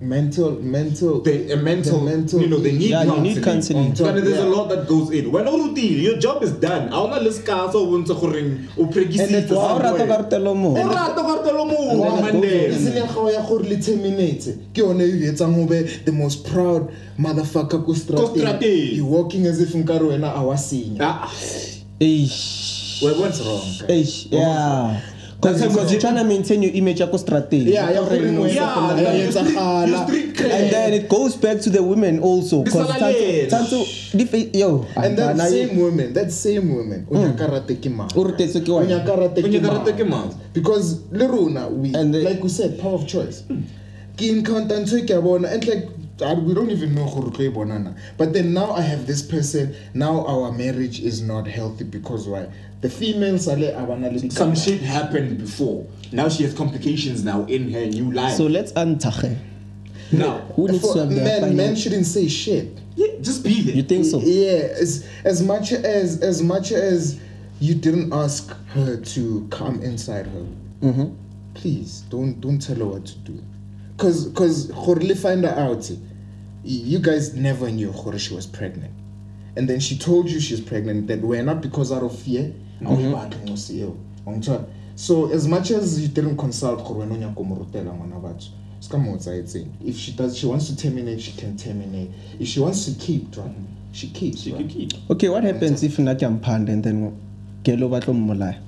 Mental, mental. They, a mental, The mental you know, they need Yeah, you counseling. need counseling. But there's Yeah. a lot that goes in. When all the your job is done, I wanna list cars or want to o pregisi And it- wa o rata ka rutelo mo O rata ka rutelo moo, Wow, man, then. isn't it how ya gore le terminate ke yone e etsang go be the most proud motherfucker strateng strateng. you walking as if nkare wena a wa senya Ah, Eish. well, what's wrong? Eish, yeah. Because you're trying to maintain your image yako strategy. Yeah, yeah, Already know Yeah, stuff like yeah, that. you street- street cred. And then it goes back to the women also. Because Bisalale. yo, And that Bana, same woman, that same woman, Hmm. o nyaka rate ke mang? O rutetswe ke O wena. nyaka rate O ke nyaka rate ke mang? mang? Because le rona, we, And the- like we said, power of choice. Ke encounter ntho e ke bona, and like, I- we don't even know gore tlo e bona. But then now I have this person, now our marriage is not healthy because why? The females are le Some shit happened before. Now she has complications now in her new life. So let's untage. now, Who needs to have the men, men shouldn't say shit. yeah, just be there. You think so? Yeah, as as much as as much as you didn't ask her to come inside her, Mm-hmm. please don't don't tell her what to do, cause cause Jorle find her out. y- You guys never knew Jorge she was pregnant, and then she told you she's pregnant. That we're not because out of fear. Mm-hmm. awuyibathi ngosiyo. Ongitshela? So as much as you didn't consult gore wena o nyaka ho mo rutela ngwana batho, se ka mo etsahetseng. If she does, she wants to terminate, she can terminate. If she wants to keep, right, she keeps. She right? keep. Okay, what happens if nna ke a mphanda and then Gelo batlo mmolaya?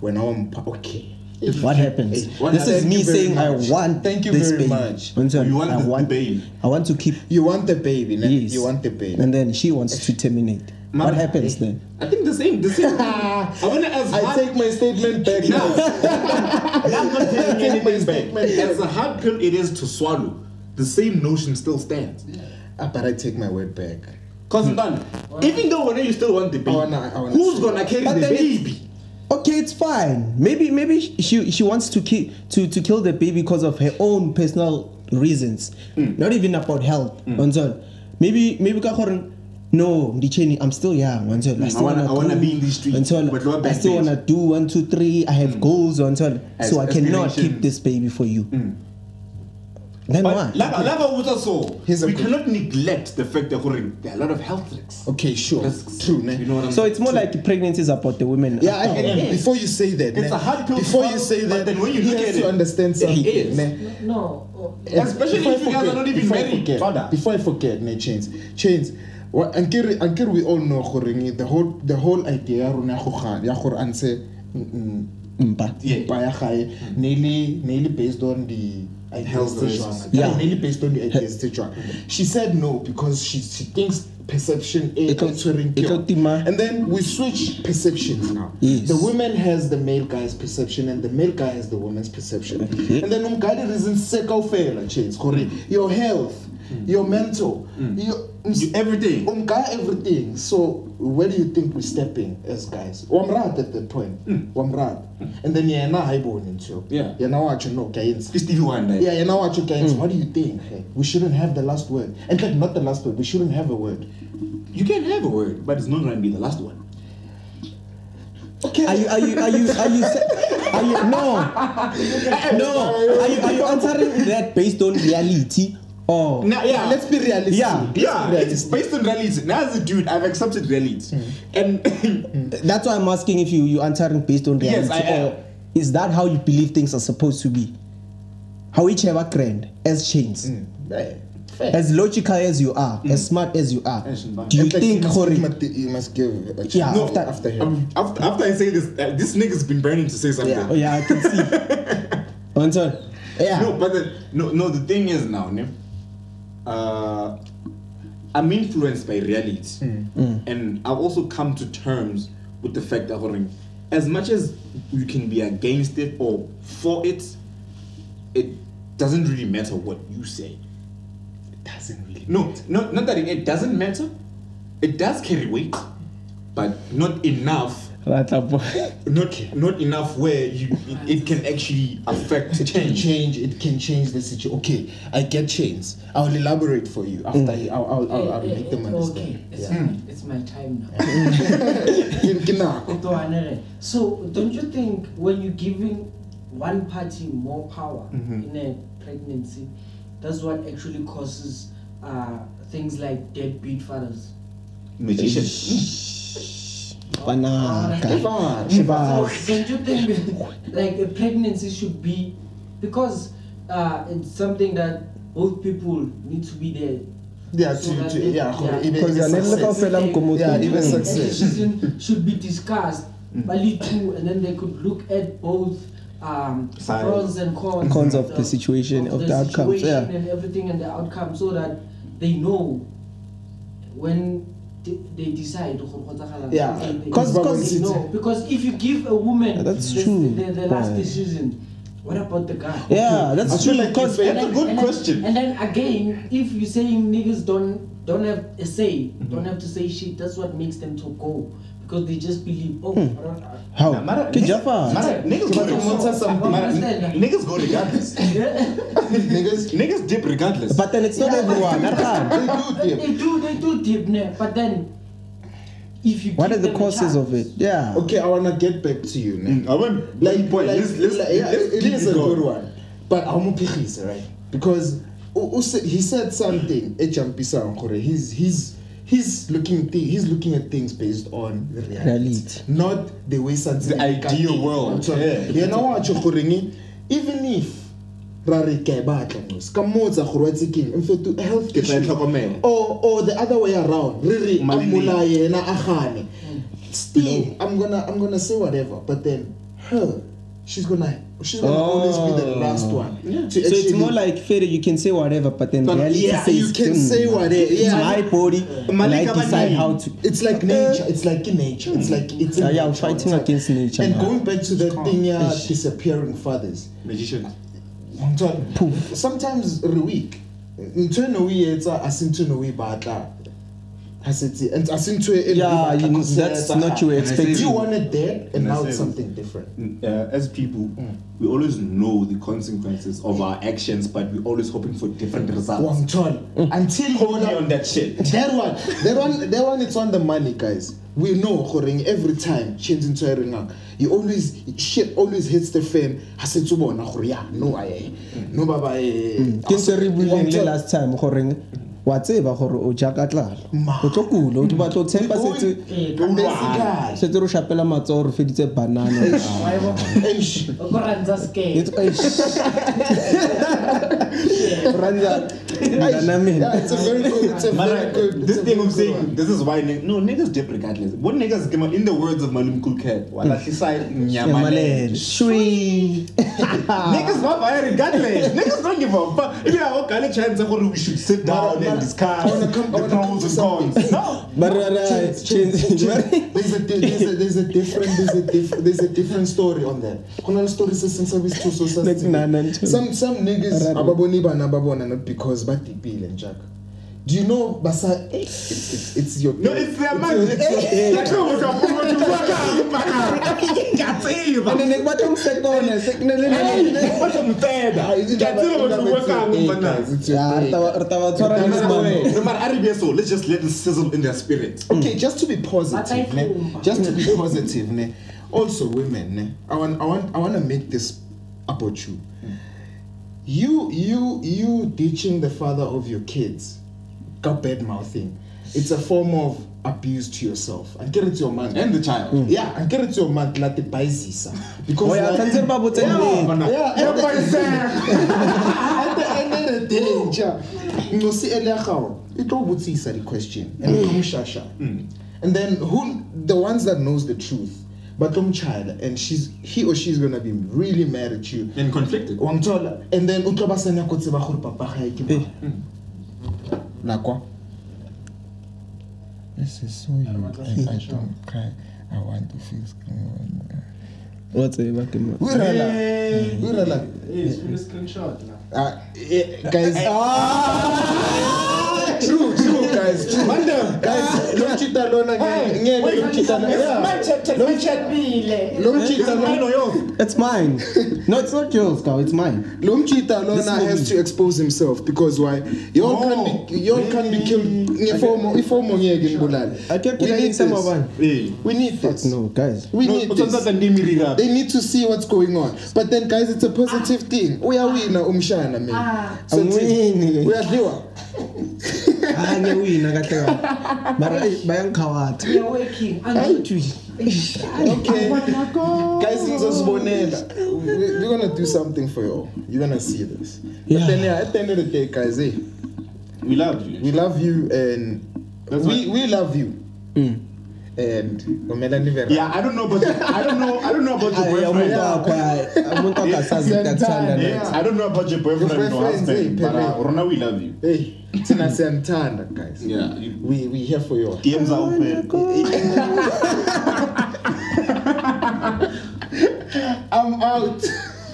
when I want okay. What happens? Hey, what this is me Thank you very saying I much. want Thank you this very baby. much. Understand? You want I the- the baby. I want to keep You want the baby, yes. You want the baby. And then she wants to terminate. Mama, what happens then? I think the same. The same. I want to as I hard- take my statement back. Now. I'm not taking anything back. back. As a hard pill it is to swallow, the same notion still stands. Ah, but I take my word back. Cause done. Even though when you still want the baby, I wanna who's gonna carry But the it's- baby? Okay, it's fine. Maybe maybe she she wants to kill to, to kill the baby because of her own personal reasons. Not even about health. Mm. Maybe maybe no, Ndicheni, I'm still young. Until mm, I still wanna- wanna, I wanna do- be in these streets, Until but lower I back still page. wanna do one, two, three. I have mm. goals. Until As- so I cannot keep this baby for you. Mm. Then But what? like, like I was also, Here's a we good- cannot neglect the fact that there are a lot of health risks. Okay, sure. Risks. True, ne? You know what I'm So it's more like pregnancy is about the women. Yeah, I, oh, It is. before you say that, It's ne, a hard pill to before you say that, then when you he look has at to it, understand it something. is. ne? No. oh, Especially if you guys are not even before married, father. Before I forget, ne, chains, chains. What until we all know gore the whole the whole idea ya rona ya go ga ya gore anse Mpa. Mpa ya gae nearly nearly based on the ideas Health tse jwang. Yeah. based on the ideas tse jwang. she said no because she she thinks perception is E tlo- tlo tima- and then we switch perceptions now Yes. the woman has the male guy's perception and the male guy has the woman's perception Okay. and then umgadi reasons se kaofela chains gore your health Hmm. your mental. Hmm. Your You- everything. umga everything. So where do you think we're stepping as guys? Wamrat at that point. Hmm. Wamrat and then yena hayiboni nto Yeah. Yeah, now yena watsho no kuyayenza It's Stevie Wonder. yeah yena watsho kuyayenza what do you think hey, we shouldn't have the last word. In fact not the last word. We shouldn't have a word. You can have a word, but it's not going to be the last one. okay. Are you are you are you are you are you no. No. Are you are you answering that based on reality or Now, yeah. let's be realistic Yeah. Let's be yeah, it's realistic. based on reality. Now, as a dude, I've accepted reality. And that's why I'm asking if you you answering based on reality Yes, I am. or is that how you believe things are supposed to be? How whichever grand as chains. Yeah, fair. As logical as you are, as smart as you are, do you In think you must, Hori, you must, give a Yeah, no, after- after, after him um, after, after I say this, uh, this nigga's been burning to say something. Yeah. Oh yeah, I can see. Answer. Yeah. No, but the, no, no. The thing is now, ne, uh, I'm influenced by reality, and I've also come to terms with the fact that as much as you can be against it or for it, it doesn't really matter what you say. it doesn't really No, not not that it, it doesn't matter. It does carry weight, but not enough. Ratlapo. Not not enough where you it, it can actually affect it can change. change it can change the situation okay i get chains i'll elaborate for you after mm. he, I'll, I'll, I'll, I'll make them understand Okay, it's, yeah. it's my time now. Mm. Ke- ke nako. Ito, Anele. So, don't you think when you're giving one party more power mm-hmm. in a pregnancy, that's what actually causes uh, things like deadbeat fathers? Magician. Banaka. Fine. Shiva. So, don't you think like a pregnancy should be because uh, it's something that both people need to be there. yeah So to, to they- yeah, yeah. Because even you're never success. kaofela mgomo Yeah, to- even And the success. decision should be discussed bali two, and then they could look at both um, pros and cons, Cons of the situation, of the outcomes, yeah. and everything and the outcome, so that they know when they, they decide. gore go Yeah, they- they- 'cause- they 'cause- know. because if you give a woman Yeah, that's the, true. the, the last Yeah. decision, what about the guy? Yeah, that's I true. like because if- And That's a good and then- question. And then again, if you're saying niggas don't don't have a say, Mm-hmm. don't have to say shit, that's what makes them to go because they just believe. Oh, Hmm. I don't, I, how Nah, mara- niggas- jafa mara- Niggas go But regardless. Mara- Niggas go regardless. Niggas, Niggas dip regardless. but then it's not everyone Arhan. they do dip. they do, they do deep, ne? but then if you what are the causes of it yeah Okay, I wanna get back to you. ne? I want like, boy, like, let's, let's, like, yeah, let's it keep is a going. good one. But I'm right? Because u- u said- he said something. Echampisa Nkore, He's he's he's looking thi- he's looking at things based on reality, Reality. not the way something The ideal world, yeah. You know what you Even if ra re ke a batla mos ka mmotsa gore wa tsekeng in fact to health Ke tla tlhokomela. or or the other way around re re a yena a gane. Mm. Still i'm gonna i'm gonna say whatever but then her she's gonna she's gonna always be the last one. To so it's more like fair you can say whatever but then But reality yeah, says you can "Hmm, say whatever, it's my body and I Malika decide how to it's like nature it's like in nature it's like it's in Yeah, yeah, I'm fighting like- against nature, and man. going back to that thing yeah disappearing fathers. Magician. Ngithola, sometimes re weak ntho eno o e etsa a se ntho eno o e batla and a se ntho e Yeah, you- cause that's ya not you etsahala. expecting. you wanted that and now it's something different? Uh, as people, we always know the consequences of our actions, but we're always hoping for different results. Wangtol. until you Hold me on that shit. that one that one that one it's on the money guys. We know goreng every time change into a ring you always shit always hits the fan. Ha se tso bona gore ya no I no baba eh ke ntse re buileng le last time goreng wa tseba gore o ja ka tlala? Ma. o tlo kula o di batla o tshepa We going- setse Eh, Basically. setse re shapela matsogo re feditse banana Eish. Okoranza scare. It's- eish. Ranza, ngana mina. Yeah, it's a very good it's a Man, very good this thing very I'm saying, one. this is why niggas, no niggas dip regardless. What niggas come out in the words of Malum Kulkat, wala sisai Nyamalele. nyamalele. Shui. Niggas not fire regardless. niggas don't give a fuck. If you have a college chance, we should sit down and discuss I wanna come- the pros and cons. No. But. There's a there's a there's a different there's a diff, there's a different story on that. Kuna story se since we so so Like. Some some niggas Raro. Ababoni bana babona not because batipile njaka. Do you know basa eh, it's it's, it's your No, it's their man. your- It's your- That's what we're talking about. And then batla umsekone, seknele nene. What's a Ah, is it Get that- to eh, is that the it's your eh. day, work guys? It's your Yeah, day. re taba- re taba tshwara It this doesn't man. work. No matter how so, let's just let it sizzle in their spirit. Okay, just to be positive, ne? Bataitlhompa. just to be positive, ne? also women, ne? I want, I want, I want to make this about you. You, you, you ditching the father of your kids, got bad mouthing. It's a form of abuse to yourself. And get it to your man. And the child. yeah, and get it to your man, like the baisisa. Because Oh, yeah, like- tshwanetse re ba botse yeah, nnete. yeah, at the- at the end of the day, nja, ngosi ele ya gago, e tlo botsisa the question and Mm. tlo mo shasha. and then who the ones that knows the truth but um child and she's he or she's gonna be really mad at you. And conflicted. wa and then o tlo ba senya go tseba gore papa ga e ke mang nakwa? This is so you. I, I don't cry. I want to fix. Wa tseba ke ma- o irela o irela Hey, it's for screenshot now. Ah, eh, guys. True true guys. True guys lo mchita lona ngeke ngeke lo mchita lona yeah. lo mchita lo lona It's mine. No, it's not yours, girl. It's mine. lo mchita This lona movie. has to expose himself because why? You all can be you all can be killed. Ngefomo ifomo ngeke ngibulale I kept we killing need some of one. We need this. No, guys. we need this. that name rira. they need to see what's going on. But then guys it's a positive thing. Uyawina umshana man. So I'm winning. uyadliwa Ngiyawina kahle kahle. Mara eh, bayangikhawatha. We are working. Okay guys ngizosibonela We- we're gonna do something for you you're gonna see this Yeah. but then yeah at the end of the day guys hey We love you. we love you and That's we we love you Mm. And umelani vera Yeah, I don't know about I don't know I don't know about your boyfriend. wakho hayi, umuntu wakho asazi ukuthi akuthanda Siyathanda. I don't know about your boyfriend Your or boyfriends, husband, but uh, Pele. Rona, we love you. hey thina siyanithanda guys Yeah, we we here for you DMs are open. i'm out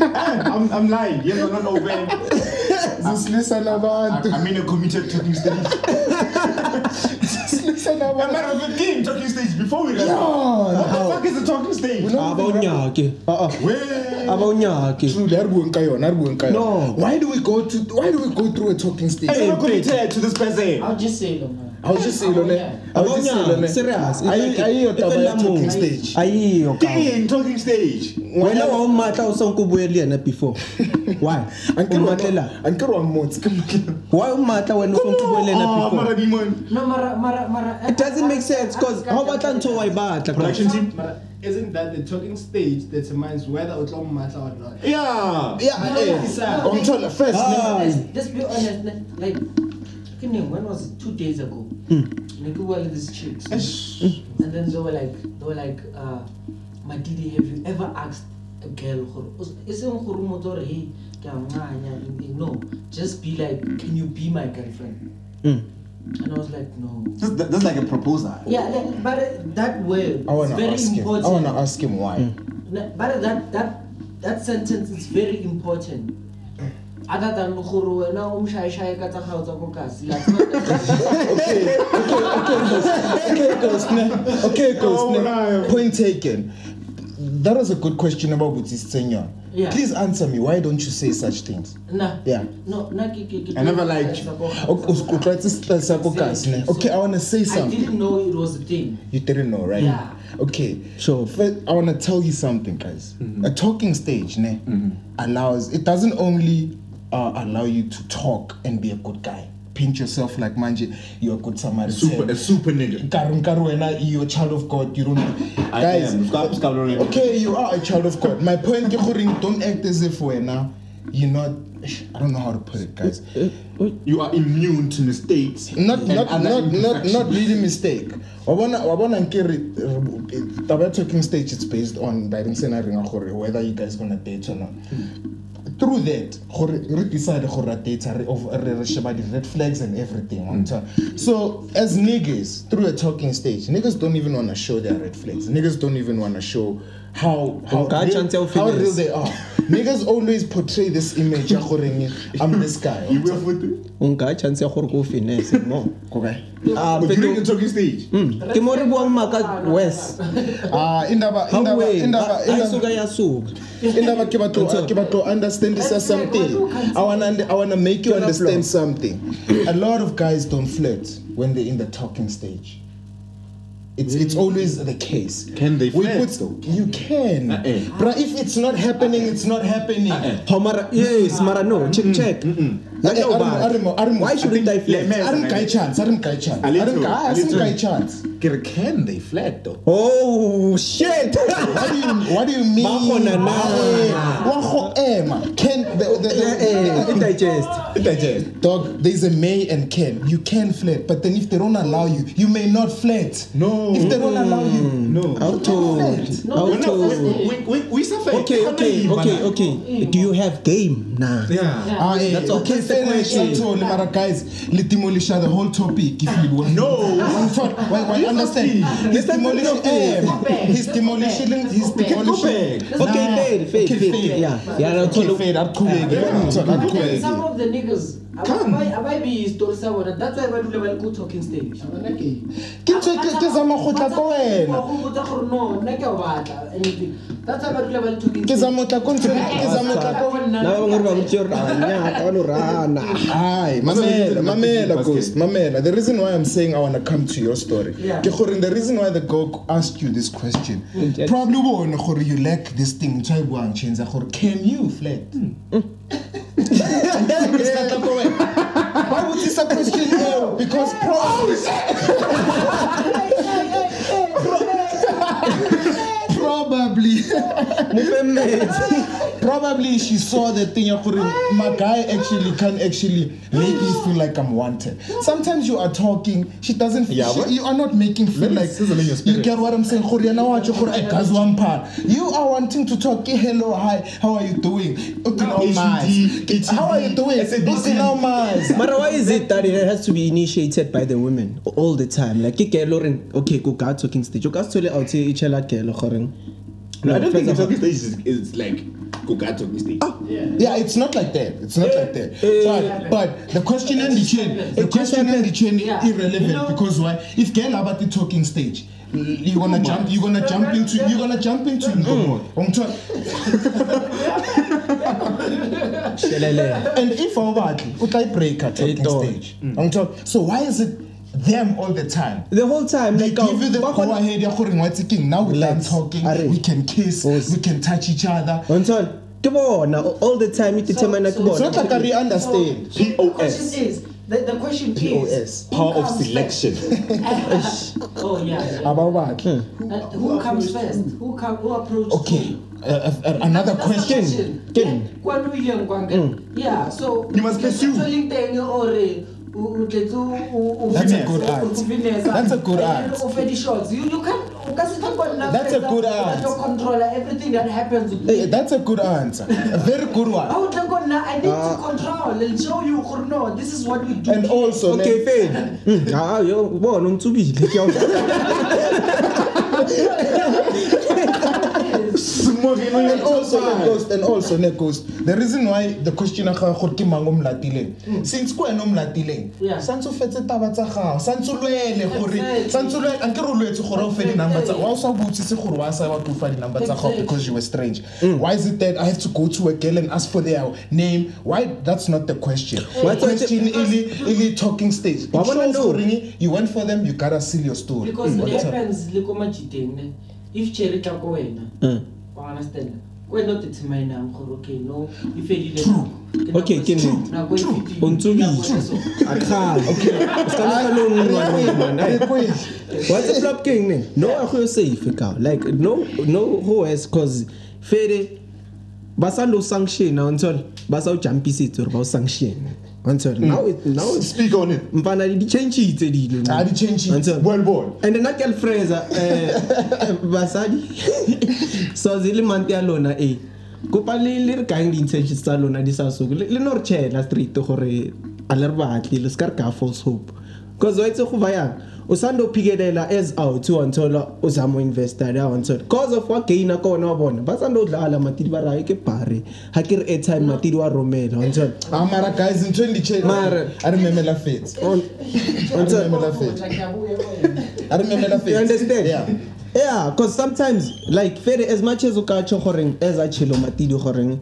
I'm, I'm lying. DMs are not open. zisilisa nabantu I, I'm in a committed talking stage. Nabantu out of the game talking stage before we got Yeah, What the fuck is the talking stage? abawunyake Where? abawunyake truly ari bueng ka yona ari bueng ka No. yona why do we go to why do we go through a talking stage I'm not committed to this person. I'll just say it, man. I'll just say lo ne I'll just say lo ne serious Ayi- ayiyo taba ya talking stage ayiyo ka In talking stage. wena wa ummatla o sonke o bue le yena before why Ankere wa- ummatlela ankere wa mmotse ke mmotse. why ummatla wena o sonke o bue le yena Oh, before Mara Demon. No, Mara, Mara, Mara. it doesn't make sense because how batla ntho wa e batla Production team. Isn't that the talking stage that determines whether o tlo mmata or not? Yeah. yeah No, eh, no, sir. umthola first Ah. ne- Let's, let's be honest. Like, okay, when was it? Two days ago. Like, we were with these chicks. and then they were like, they were like, uh, Madidi, have you ever asked a girl, gore- iseng gore motho ore, hey, ke a no, just be like, can you be my girlfriend? Mm. And I was like, no. That's, that's like a proposal. Yeah, like, but uh, that word I is wanna very ask him important. I wanna ask him why Na- But that that that sentence is very important. Other than gore wena o mshaye-shaye ka tsa gago tsa ko kasi. Like, okay, okay, Ghost, ne? Okay, Ghost. Oh, Point taken. That was a good question about Butis Senyor. Yeah. Please answer me. Why don't you say such things? Nah. Yeah. No, na ke ke ke. I never liked you. Okay, o tlwaetse style sa ko kasi, ne? Okay, I wanna say something. I didn't know it was a thing. You didn't know, right? Yeah. Okay. Sure. First, I want to tell you something, guys. Mm-hmm. A talking stage ne, mm-hmm. allows, it doesn't only uh, allow you to talk and be a good guy. Paint yourself like manje, you're a good Samaritan. Super, a super nigga. Nkare- nkare wena, you're a child of God. You don't. I guys, am. Ska- ska- okay, you are a child of God. My point, ke gore don't act as if wena, you're not. I don't know how to put it, guys. Eh, eh, you are immune to mistakes. not not not not not really mistake wabona wabona nkere taba talking stage it's based on diving scenario gore whether you guys gonna date or not hmm. Through that gore re decide gore ra date re of- re sheba di red flags and everything on top so as niggas through a talking stage niggas don't even want to show their red flags. Niggas don't even want to show how how real, how real they are niggas always portray this image ya gore i'm this guy. You will foot it. o nka chance ya gore ko o finesse mo okay. Ah, But during the talking stage. Mm, ke mo re buang maka west ah indaba how indaba way indaba ha indaba soka ya soka indaba ke batlo ke batlo understand this as something. I want to i want to make you Ke understand flow. something. A lot of guys don't flirt when they're in the talking stage it's it's always the case. Can they we flirt put though? you can. Ah, eh. Uh-uh. but if it's not happening it's not happening. Ah, eh. Mara yes mara no check check Eh, why shouldn't I Let flex me- Arim chance, Arim guy chance. A little, Arim guy, a Arim little. guy chance. Can- Can they flat though? oh shit What do you what do you mean? Ba kgona na? Eh, wa go ema. Can the, the, the, eh eh digest Digest. Dog, there's a may and can. You can flirt, but then if they don't allow you, you may not flirt. No. If they don't allow you, No. how to No, how We're not- we, we, we, we suffer. okay okay okay okay do you have game nah Yeah. ah, eh, That's okay, That's the question. So, Mara guys, let demolish the whole topic. If you want. No. One thought. Why, why understand? He's demolishing. He's demolishing. He's demolishing. back. okay fade fade Okay, fade fade. yeah yeah Okay, no fade. Akuqhubeke. Akuqhubeke. Some of the niggas, abayibi story sa bona. That's why ba dule ba le ko talking stage. Abana ke- Ke ntho e ke ke zama go tla ko wena. Go no, nna ke a o anything. That's why ba dule ba le talking Ke stage. zama go tla ko ntho ke zama go tla ko na ba ngore ba mutse re nya ka lo rana Hi, mamela, mamela, ghost, mamela. The reason why I'm saying I want to come to your story, Yeah. ke gore the reason why the girl asked you this question, Mm. probably bone gore you lack this thing. Try buang chenza gore can you flirt? Why would this a question eo? Because probably, probably, mo fe metsi probably she saw the thing ya gore, my guy actually can actually make me feel like I'm wanted. Sometimes you are talking, she doesn't. Yeah, she- you are not making feel me like sizzle you get what I'm saying. Gore, yena wa tjho gore, "Ai, guys, one part." You are wanting to talk. "Eh, Hello, hi, how are you doing? Okay, How are you doing? SABC. Okay, now Mars. But why is it that it has to be initiated by the women all the time? Like, ke girl okay, go God talking stage. You guys tell out here each other girl No, I don't think the talking stage is, is like Kuka talking stage. Yeah, it's not like that. It's not like that. But, but the question and the chain, the question and the chain Yeah. irrelevant You know- because why? If girl about the talking stage, you're gonna jump. You're gonna jump into. You're gonna jump into. I'm talking- And if Obati, utai breaker talking Ito. stage. I'm talking. So why is it them all the time? The whole time, They like, give you the ba go kgona- ahead. ya gore ngwatsi keng, Now we're done talking. Are- We can kiss. Os- We can touch each other. Until ke bona all the time it determine like so- It's not like I bona. understand. So, the POS. question is, the, the question POS. is, Power of selection. oh yeah. yeah. Ababaki. Uh, who comes first? Who come? Who approaches? Okay. Uh, uh, another That's question. question. Ken. Yeah, kwano William Yeah, so You must pursue. Telling or That's a good u- art. That's a good and art. then u- fedi shots. You you can u ka se tla kgona That's a good o art. batla ho controller everything that happens Hey, that's a good answer. A very good one. How tla kgona, I need to control and show you gore, no this is what we do. And also, Okay, ne- fair. Mm, Ah, yo, bona untsubile ke a and also ne ghost and also ne ghost the reason why the question ya gago gore ke mang o molatileng hmm. since ke wena o molatileng Yeah. santse o fetse taba tsa gago santse o lwele gore Exactly. santse o lwele anke re o lwetse gore o fe di-number tsa wa o sa botsise gore wa sa batho o fa di-number tsa gago Exactly. because you were strange hmm. why is it that i have to go to a girl and ask for their name why that's not the question the What's the- question ili ili talking stage Wa It bona shows no. goreng you went for them you gotta seal your story because hmm. it What's up? happens le ko majiteng ne if cherry tla ko wena Mm. Wa understand. Ko wena o determinang gore okay no. E fedile nako. Ke nako Okay, e- ke nnete. nako e fetile. O ntsubile. Ke nako e so. akhala. Ska le lo nngwe man. Re kwele. what's the flop king ne? No a go safe ka? Like no no who has cause fere ba sa lo sanction until ba sa o jumpisitse gore ba o sanction until now it now it's Speak on it. di dilo Ah, di-change-itse. Until- Well born. and then girl fraser eh basadi? So zile month ya lona eh kopa le le re kaeng di-intentions tsa lona di sa soko le le no re chela street gore a le re batle le ska re ka false hope because wa itse go ba yang o sanda o phikelela as out wa nthola o zama o investor ya wa nthola cause of wa gaina ka ona wa bona ba sanda o dlala matidi ba rae ke pare ha ke re airtime matidi wa romela wa nthola Ah, mara guys in 2010 Mara- a re memela fetse On- a re Until- memela fetse a re memela fetse You understand? yeah. Yeah, because sometimes, like, fair as much as ukacho horeng, as a chilo matidi horeng,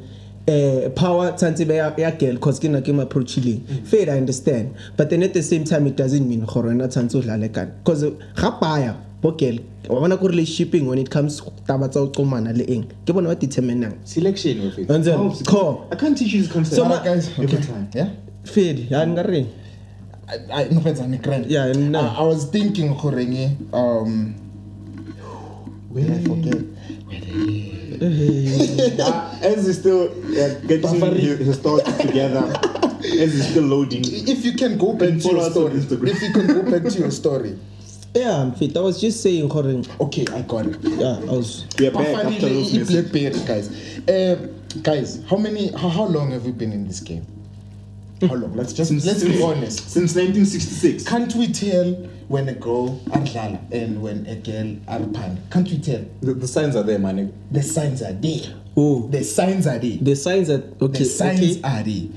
eh, power tsanti be ya ya girl cause ke na ke ma approaching fair i understand. But then at the same time it doesn't mean gore na tshantse o dlale kan cause ga paya bo girl wa bona ko relationshiping when it comes to taba tsa o qomana le eng? Ke bona ba determinang Selection of it. Until- Oh, Core. I can't teach you this concept. So Mara ma- guys Every okay. Time. yeah? Fair ya nga reng I, I, no, fetsa, ni grand. Yeah, no. I, I was thinking goreng um where did I forget? Uh, as he's still uh, getting his, his thoughts together, as he's still loading. if you can go back to your follow us on story Instagram. if you can go back to your story. Yeah fit. I was just saying horeng okay I got it. Yeah i was We are back after Bafanele those messages. i-blackberry guys. Um guys how many how, how long have we been in this game how long? Let's just Since- let's be honest. Since 1966. can't we tell when a girl adlala and when a girl arpanda can't we tell? The, the signs are there, man. the signs are there. Oh the signs are there. The signs that okay the signs okay. are there.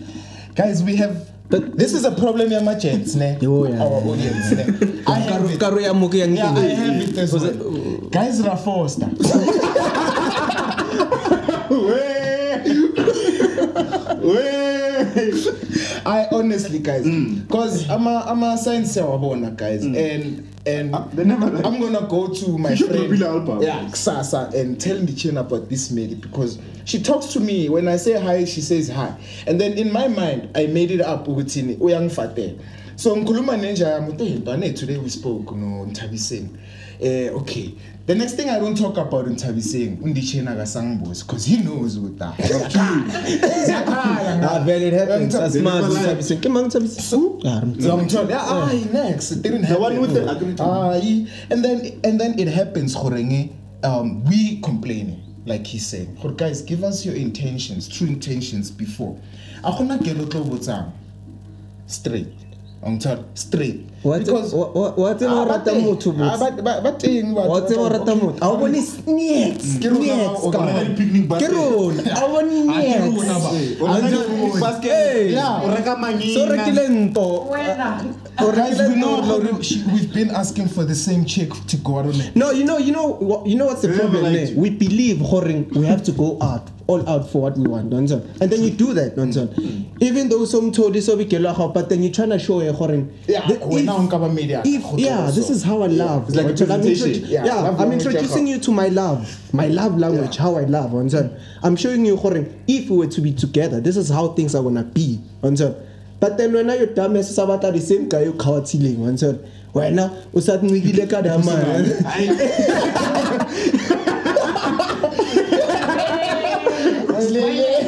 Guys we have But- this is a problem ya gents ne? Oh, yeah, our yeah, audience ne? I have it. karo ya moke yang Yeah, I have it as well. Guys, Ra Foster. I honestly, guys, because I'm a I'm a science wabona, guys, and and Uh, like- I'm gonna go to my friend, yeah, Sasa, and tell Nichen about this lady because she talks to me. When I say hi, she says hi, and then in my mind I made it up with uyang fate. So ngikhuluma nenja yami "Hey, Bane, today we spoke no Ntabiseni. Eh okay The next thing I don't talk about in Tabising, Undichena Gasangbos, because he knows what that. Ah, vele it happens. Yeah, Asmazi like- Thabiseng. Ke mang Thabiseng? So, Ah, I'm told, ah, next. It didn't The one with the- I couldn't tell. Aye. and then and then it happens, Khorenge, um, we complaining, like he's saying. "Khore, Guys, give us your intentions, true intentions before. Akona tlo botsang. Straight. I'm told, straight. Wa tse- wa- wa- wa tseba Ah, o ba rata teng. motho botse. Ah, ba- ba- ba teng batho wa ba tseba o bang. rata motho a o bone snacks Ke rona snacks ba- ka o rona di-picnic ke rona a o bone Ah, ke snacks rona ba. O reka di-picnic basket. Hey. Yeah. O reka mangina. so rekile nto o Guys, rekile we know nto, how lo- to- she- we've been asking for the same chick to go out on it. No, you know, you know, what- you know what's the Yeah, problem but like- there? We believe Horing, we have to go out, all out for what we want, don't you? And then you do that, don't you? Mm. Mm. Even though some told you so we can but then you're trying to show a Horing. Yeah, the- when now on media. if yeah, this is how I love. It's like? I'm representation. Yeah, yeah, love I'm introducing you to my love, my love language, Yeah. how I love. don't you? I'm showing you Horing. If we were to be together, this is how things are gonna be. don't you? But then when you're dumb, as sabata the same guy you kawatsiling. don't you? wena o sa ncikile ka damane Mulher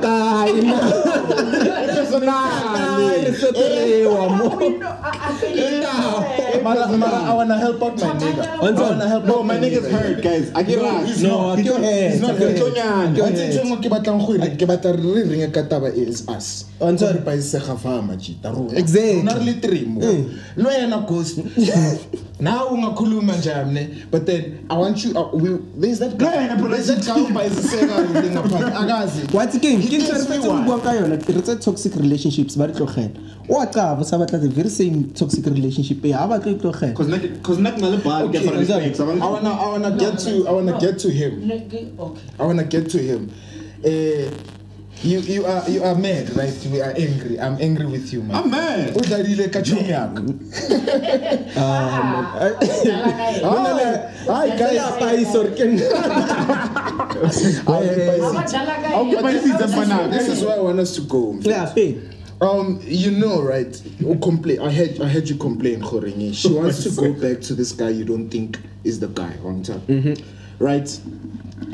de Lele. Kae, re seperewa Mara, Mara, I wanna help out my nigga. I wanna help No, my nigga's hurt, guys. I get No, he's not. ke your head, He's not ke your hurt. head. Wa itse ntho e nngwe ke batlang go e ke batla re re ka taba e is us Ntho- Gore ba fa machita rona Exactly. rona re le three mo Mm. lo yena ghost now ungakhuluma njani but then i want you uh, we, there's that guy there's that guy ba isega le ngapha akazi again ke He re fetse go bua ka yona re tse toxic relationships ba di tlogela o a qaba sa batla the very same toxic relationship e ha ba tlo e tlogela Cause cause nak bad. Okay, Okay, for respect. I wanna, I wanna get to, I wanna get to him. Okay. I wanna get to him. Uh, you, you are, you are mad, right? We are angry. I'm angry with you, man. I'm mad. Udlalile ka chomi yakho. Hi guys. paiso re ke Okay, this is- This is where I want us to go. yeah pe Um, you know, right? You complain. I heard, I heard you complain, Khorengi. She oh wants to go back to this guy you don't think is the guy, on top, mm-hmm. right?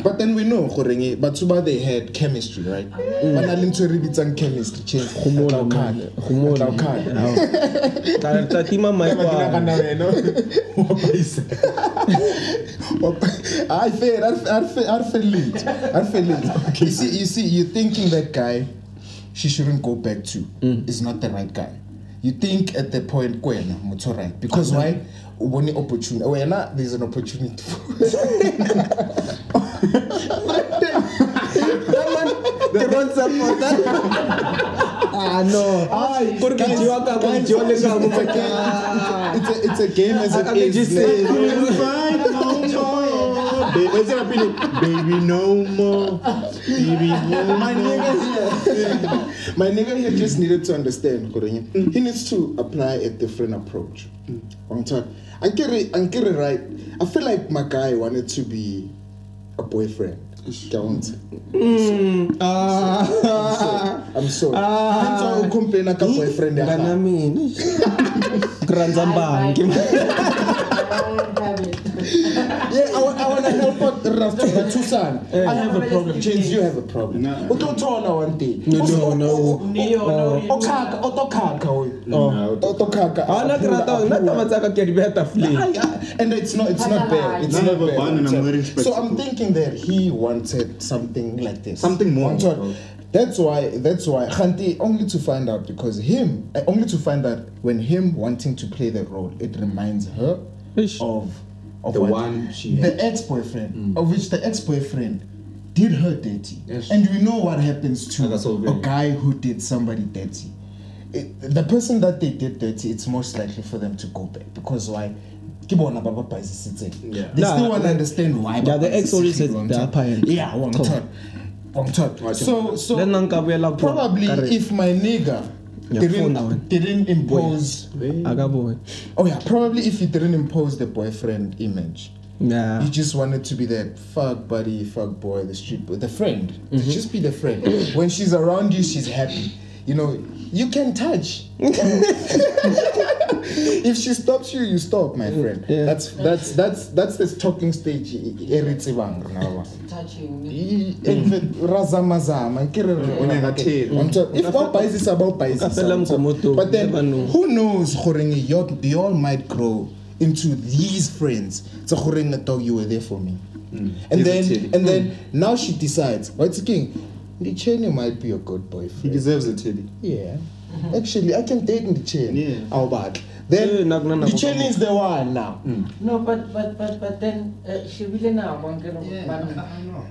But then we know, Khorengi, Batsuba they had chemistry, right? Mm. But na lento re bitsang chemistry, change. Kgomola, man. Kgomola. Kgomola. tla tima I feel, I feel, I feel it. I feel it. You see, you see, you're thinking that guy, she shouldn't go back to, mm. is not the right guy. You think at the point, kwena, motho right. Because mm. why? Ubone opportunity. Wena, there's an opportunity. ke ronsa pota ah no gore ke jiwa ka go jiwa le ka mo ka it's, a, it's a game as Aka it ke is. jise. Baby, no more. Baby, no My nigga here, my nigga here just needed to understand, Korenya. He needs to apply a different approach. On top, and get it, and get right. I feel like my guy wanted to be a boyfriend. Count. ah I'm sorry. Ah. Hence why u complain ka boyfriend ya ngana gago. mina ke ranza mbangi Yeah, I, I want to help out Rasta Tucson. I have a problem. James, you have a problem. No. Utothola one day. No, no, no. Okhaka, otokhaka we. Otokhaka. ah na ke rata na taba tsa ka ke di beha tafoleng and it's not it's not bad. It's None not bad. bun and I'm So- I'm thinking that he wanted something like this. Something more. That's why that's why Khanti only to find out because him uh, only to find out when him wanting to play the role it reminds her Ish. of of The what? one she the ex-boyfriend mm. of which the ex-boyfriend did her dirty Yes. and we know what happens to Like I a guy who did somebody dirty it, the person that they did dirty it's most likely for them to go back because why ke bona ba bapazisitseng. Yeah. they Nah, still want to understand why yeah, the ex always bapazisitseng, said wang the thot. yeah wang Come. thot. Wang thot. so so Le nna nka boela ko- probably if my nigga Yeah, phone didn't, didn't impose boy oh yeah probably if he didn't impose the boyfriend image yeah he just wanted to be that fuck buddy, fuck boy, the street boy, the friend. Mm-hmm. Just be the friend. when she's around you, she's happy. You know, you can touch. if she stops you, you stop, my friend. Yeah. That's that's that's that's the talking stage. Eritsibang now. touching razamazama nkere re- O nyaka tail. If ba baisisa is about baisisa, O ka fela on top. mokomoto, but then who knows goreng you you all might grow into these friends tse goreng dog you were there for me mm. and He's a then teddy. and then mm. now she decides what's the king Ndicheni might be a good boyfriend. He deserves a teddy. yeah actually I can date Ndicheni Yeah. Back Eh, then nak- nak- nak- is the one now no but but but but then uh, shebile nako ankere bana-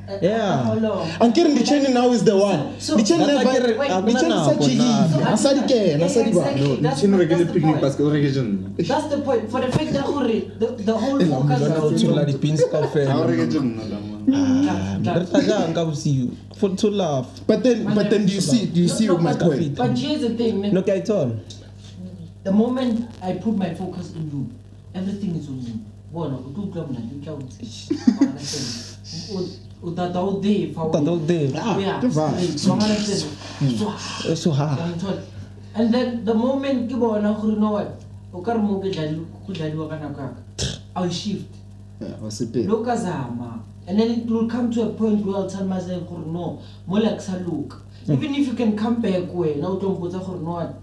Uh, Yeah. how long Ankere Ndicheni now is the one So- Ndicheni That's never like a- Wait, hakuna Ndicheni nako na- asadi kena asadi ba No, That's Chin the- regular that's picnic point. basket organization. That's the point. For the fact that gore, the, the whole focus Jona o is tshola on di-pins kaofela. Organization. Ah, re tla jang ka bosiu for to laugh But then, but then, do you see? Do you see No, no, my point? But here's the thing, no ke a itsona The moment I put my focus in you, everything is on you. Bona, o tlo utlwa mona, o tla o tse. Wa understand? O- o tata o there for Tata o there. Ah, Yeah, ke vibe. straight. Wa understand? So, Eh, so ha And then the moment ke bona gore you know what, o ka re mo go dladiwa ka nako yaka, I'll shift. Yeah, what's it? lokazama and then it will come to a point where I'll tell myself gore no mo la ke sa loka even if you can come back wena o tlo mpotsa gore no what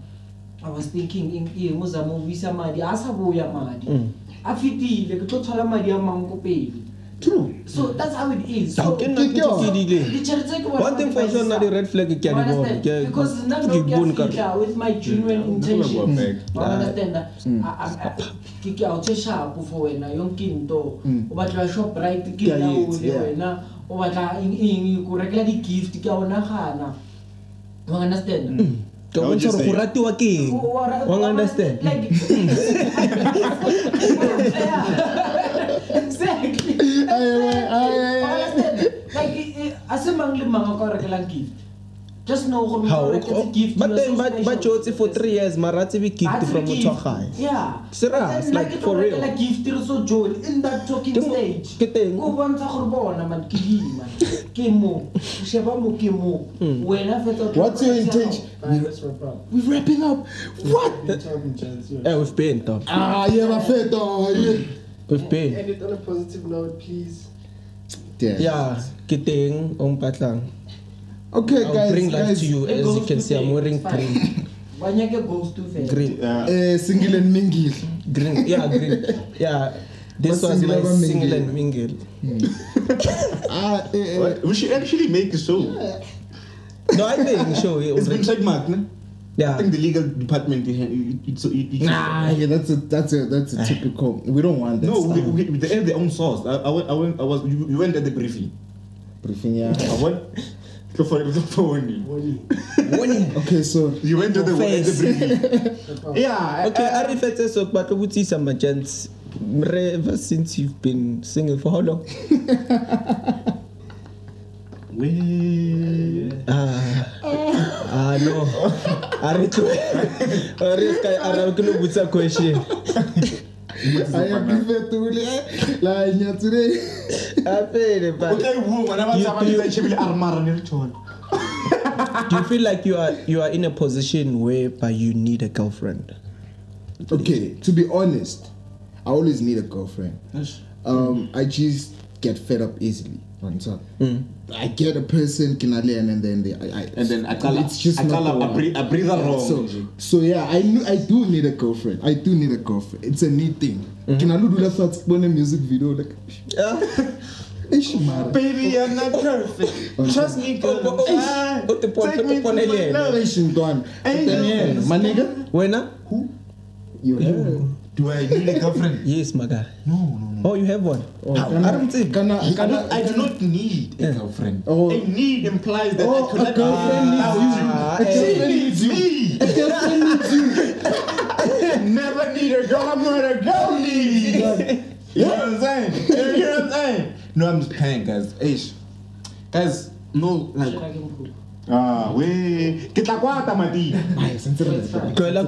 i was thinking eng eng eh, o zama o buisa madi a sa boya madi. Mm. A fetile ke tlo thola madi a mang ko pele. True. so that's how it is. Ha so ke nna ke tsedile ditšhelete tse ke bona one thing for di sure nna paisa- di-red flag ke a You di bona understand? Ke- because nna ke no di ke a bone ka re- fitla with my genuine go intentions back. Wa understand? Mm. I- I- I- ke ke a o tshe shapo for wena yonke nto mm. o batla shoprite ke Ke a nna etse, ole yeah. wena. O batla eng eng ko rekela di-gift ke a o nagana. Wa understand ke bontsha gore go ratiwa ke eng Wa- wa- wa wa- understand. Like- exactly. Aye, aye, aye, Wa aye. understand? like eh, a se mang le mang a ka o rekelang gift just know gore How- o reketse gift, but you then ba ba special. jotse for three years mara tsebe gift from the motho gae Yeah. Serious, But like, for real. rekela gift re so jole in that talking stage ke teng. Ko bontsha gore bona man ke dima ke mo sheba mo ke mo Hmm. wena fetsa What's your intention? Alright, let's wrap up. We're wrapping up. What? We're talking chance. eh we've been top Ah, yeah, fat dog. Yeah. we've been End it on a positive note, please. Yeah. yeah ke teng o mpatlang Okay, I'll guys. bring life guys. to you as you can to see I'm wearing green Ba nyake goes to fair. green Uh, single and mingle. green yeah green yeah this But was single my single and mingle Ah, eh, eh. We should actually make a show. no I think sure it It's been was trademarked, no? I think the legal department. It, it, it, so it, it, Nah, yeah, that's a that's a that's a typical. We don't want that. No, we, stuff. we, they have their own source. I, I, went, I, went, I was. You, you went at the briefing. briefing. Yeah. I went. Go for it. Go for warning. Okay, so You went to the, at the Face. briefing. yeah. okay a re fetse so ke batla see some Mre, ever since you've been singing for how long we ah ah no a re tlo a re ska a re ke no botsa question I am gifted la nyatsure. a pele but okay, who? When I was You- to say, armor and return. do you feel like you are you are in a position whereby you need a girlfriend Okay, to be honest, I always need a girlfriend. Um, I just get fed up easily. On top, I get a person kinale and then they, I, I And then I call it's just I not call the a, one. breathe, a breather wrong. So, so yeah, I I do need a girlfriend. I do need a girlfriend. It's a neat thing. Can I do that for a music video like? Ish. Baby, you're not perfect. Trust me, girl. Oh, oh, oh, Ah, oh, te pon- take te me to pon my love. Ish, Ntwana. Hey, But then, yeah, yes. my nigga, wena you have. Do I need a girlfriend? yes my guy No, no, no. oh you have one Oh, I kana- don't think kana- I, kana- don't, I do not need a girlfriend. Oh. A need implies that Oh, I could a not girlfriend needs you. A girlfriend needs needs you. me. A girlfriend needs you. Never need a girl. I'm not a girl need. You know what I'm saying? You hear what I'm saying? No, I'm just playing, guys. Ish. Guys, no, like. Shela ke mokgwa. Ah, we. Ke tla kwata, mati. Ay, sincerely. tloela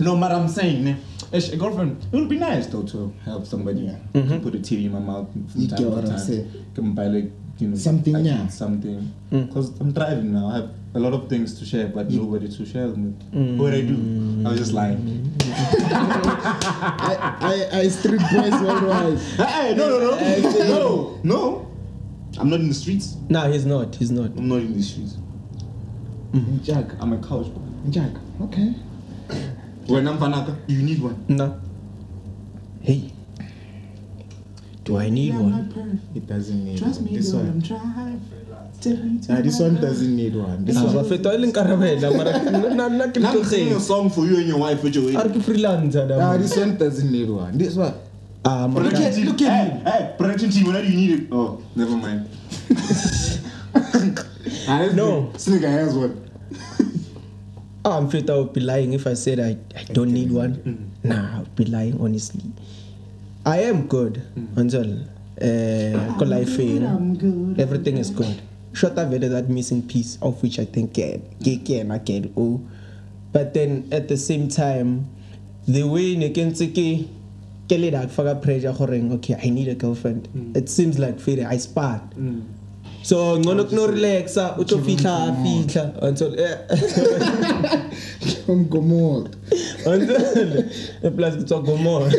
No, but I'm saying, ne, Ish, a girlfriend. It would be nice though to help somebody Yeah. to mm-hmm. put a TV in my mouth from You time get to what I'm time. saying? Can buy like you know Something, yeah. something. Mm. Because I'm driving now. I have a lot of things to share, but nobody to share them with. Mm. What I do? I was just lying. I, I, I street boys worldwide. Hey, no, no, no, no, no. I'm not in the streets. No, he's not. He's not. I'm not in the streets. Mm-hmm. Jack, I'm a couch. boy. Jack. Okay. When I'm do you need one? No. Hey. Do I need one? It doesn't need Trust one. me, This one. I'm trying. Take me to Ah, this one doesn't need one. This Ah, one. ba feta e leng karabela mara nna nna ke I'm singing a song for you and your wife, which you a re ke freelancer da Ah, this one doesn't need one. This one. Ah, mara Production ka- team. look at hey, hey, production team, when do you need it? Oh, never mind. Ah, No. This nigga has one. Ah, I'm afraid I would be lying if I said I, I don't need one. Nah, I would be lying, honestly. I am good until uh, eh, life eh, everything is good. Short of that missing piece of which I think can, can, can, I can, oh. But then at the same time, the way ne ke ke le da faka pressure goreng okay I need a girlfriend. It seems like fere I span. So ngono no relaxa, uto fihla fihla until eh, Come Gomorrah. until e plus ke tswa gomora.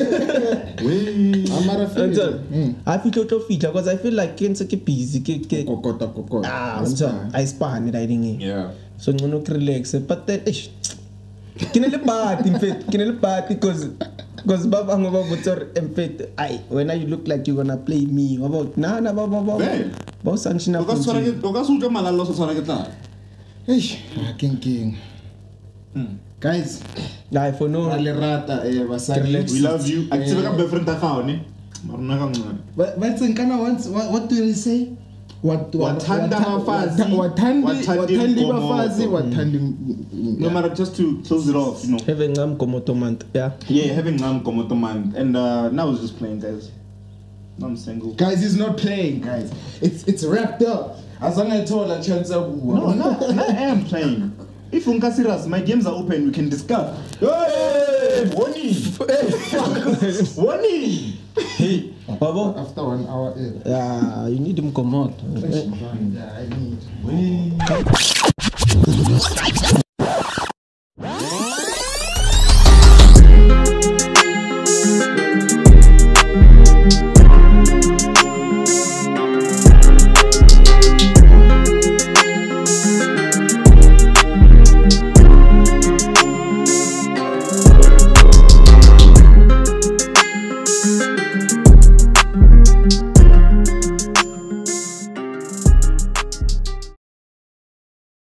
Amara Until feel. I feel to fihla because I feel like ke ntse ke busy ke ke Kokota kokota. ah That's until fine. I span riding in. Yeah. So ngono ke relax but then ish ke ne le party fact ke ne le party because because ba bangwe ba botsa gore in fact ai wena you look like you gonna play me wa bo na na ba ba ba ba o sanction O ka se utlwe malala o se tshwara ke tlala. Eish, ah, king. Guys, ai for no le rata eh basadi. We love you. A ke tsebe ka boyfriend ya gago ne. Mara nna ka ngwana. Ba ba tseng kana once what, what do they say? Wat Wathanda bafazi, Wathandi wathandi wathandi mgomoto. bafazi wathandi No matter just to close it off, you know. having ngam komoto month yeah Yeah, having Ngam Komoto man. And uh, now I was just playing, guys. Now I'm single. Guys, he's not playing, guys. It's it's wrapped up. As long as I told a chance of No, no, no, I am playing. If Unka serious, my games are open. We can discuss. Hey, warning! warning! Hey After one hour, eh. yeah you need him komoto Yeah, I need.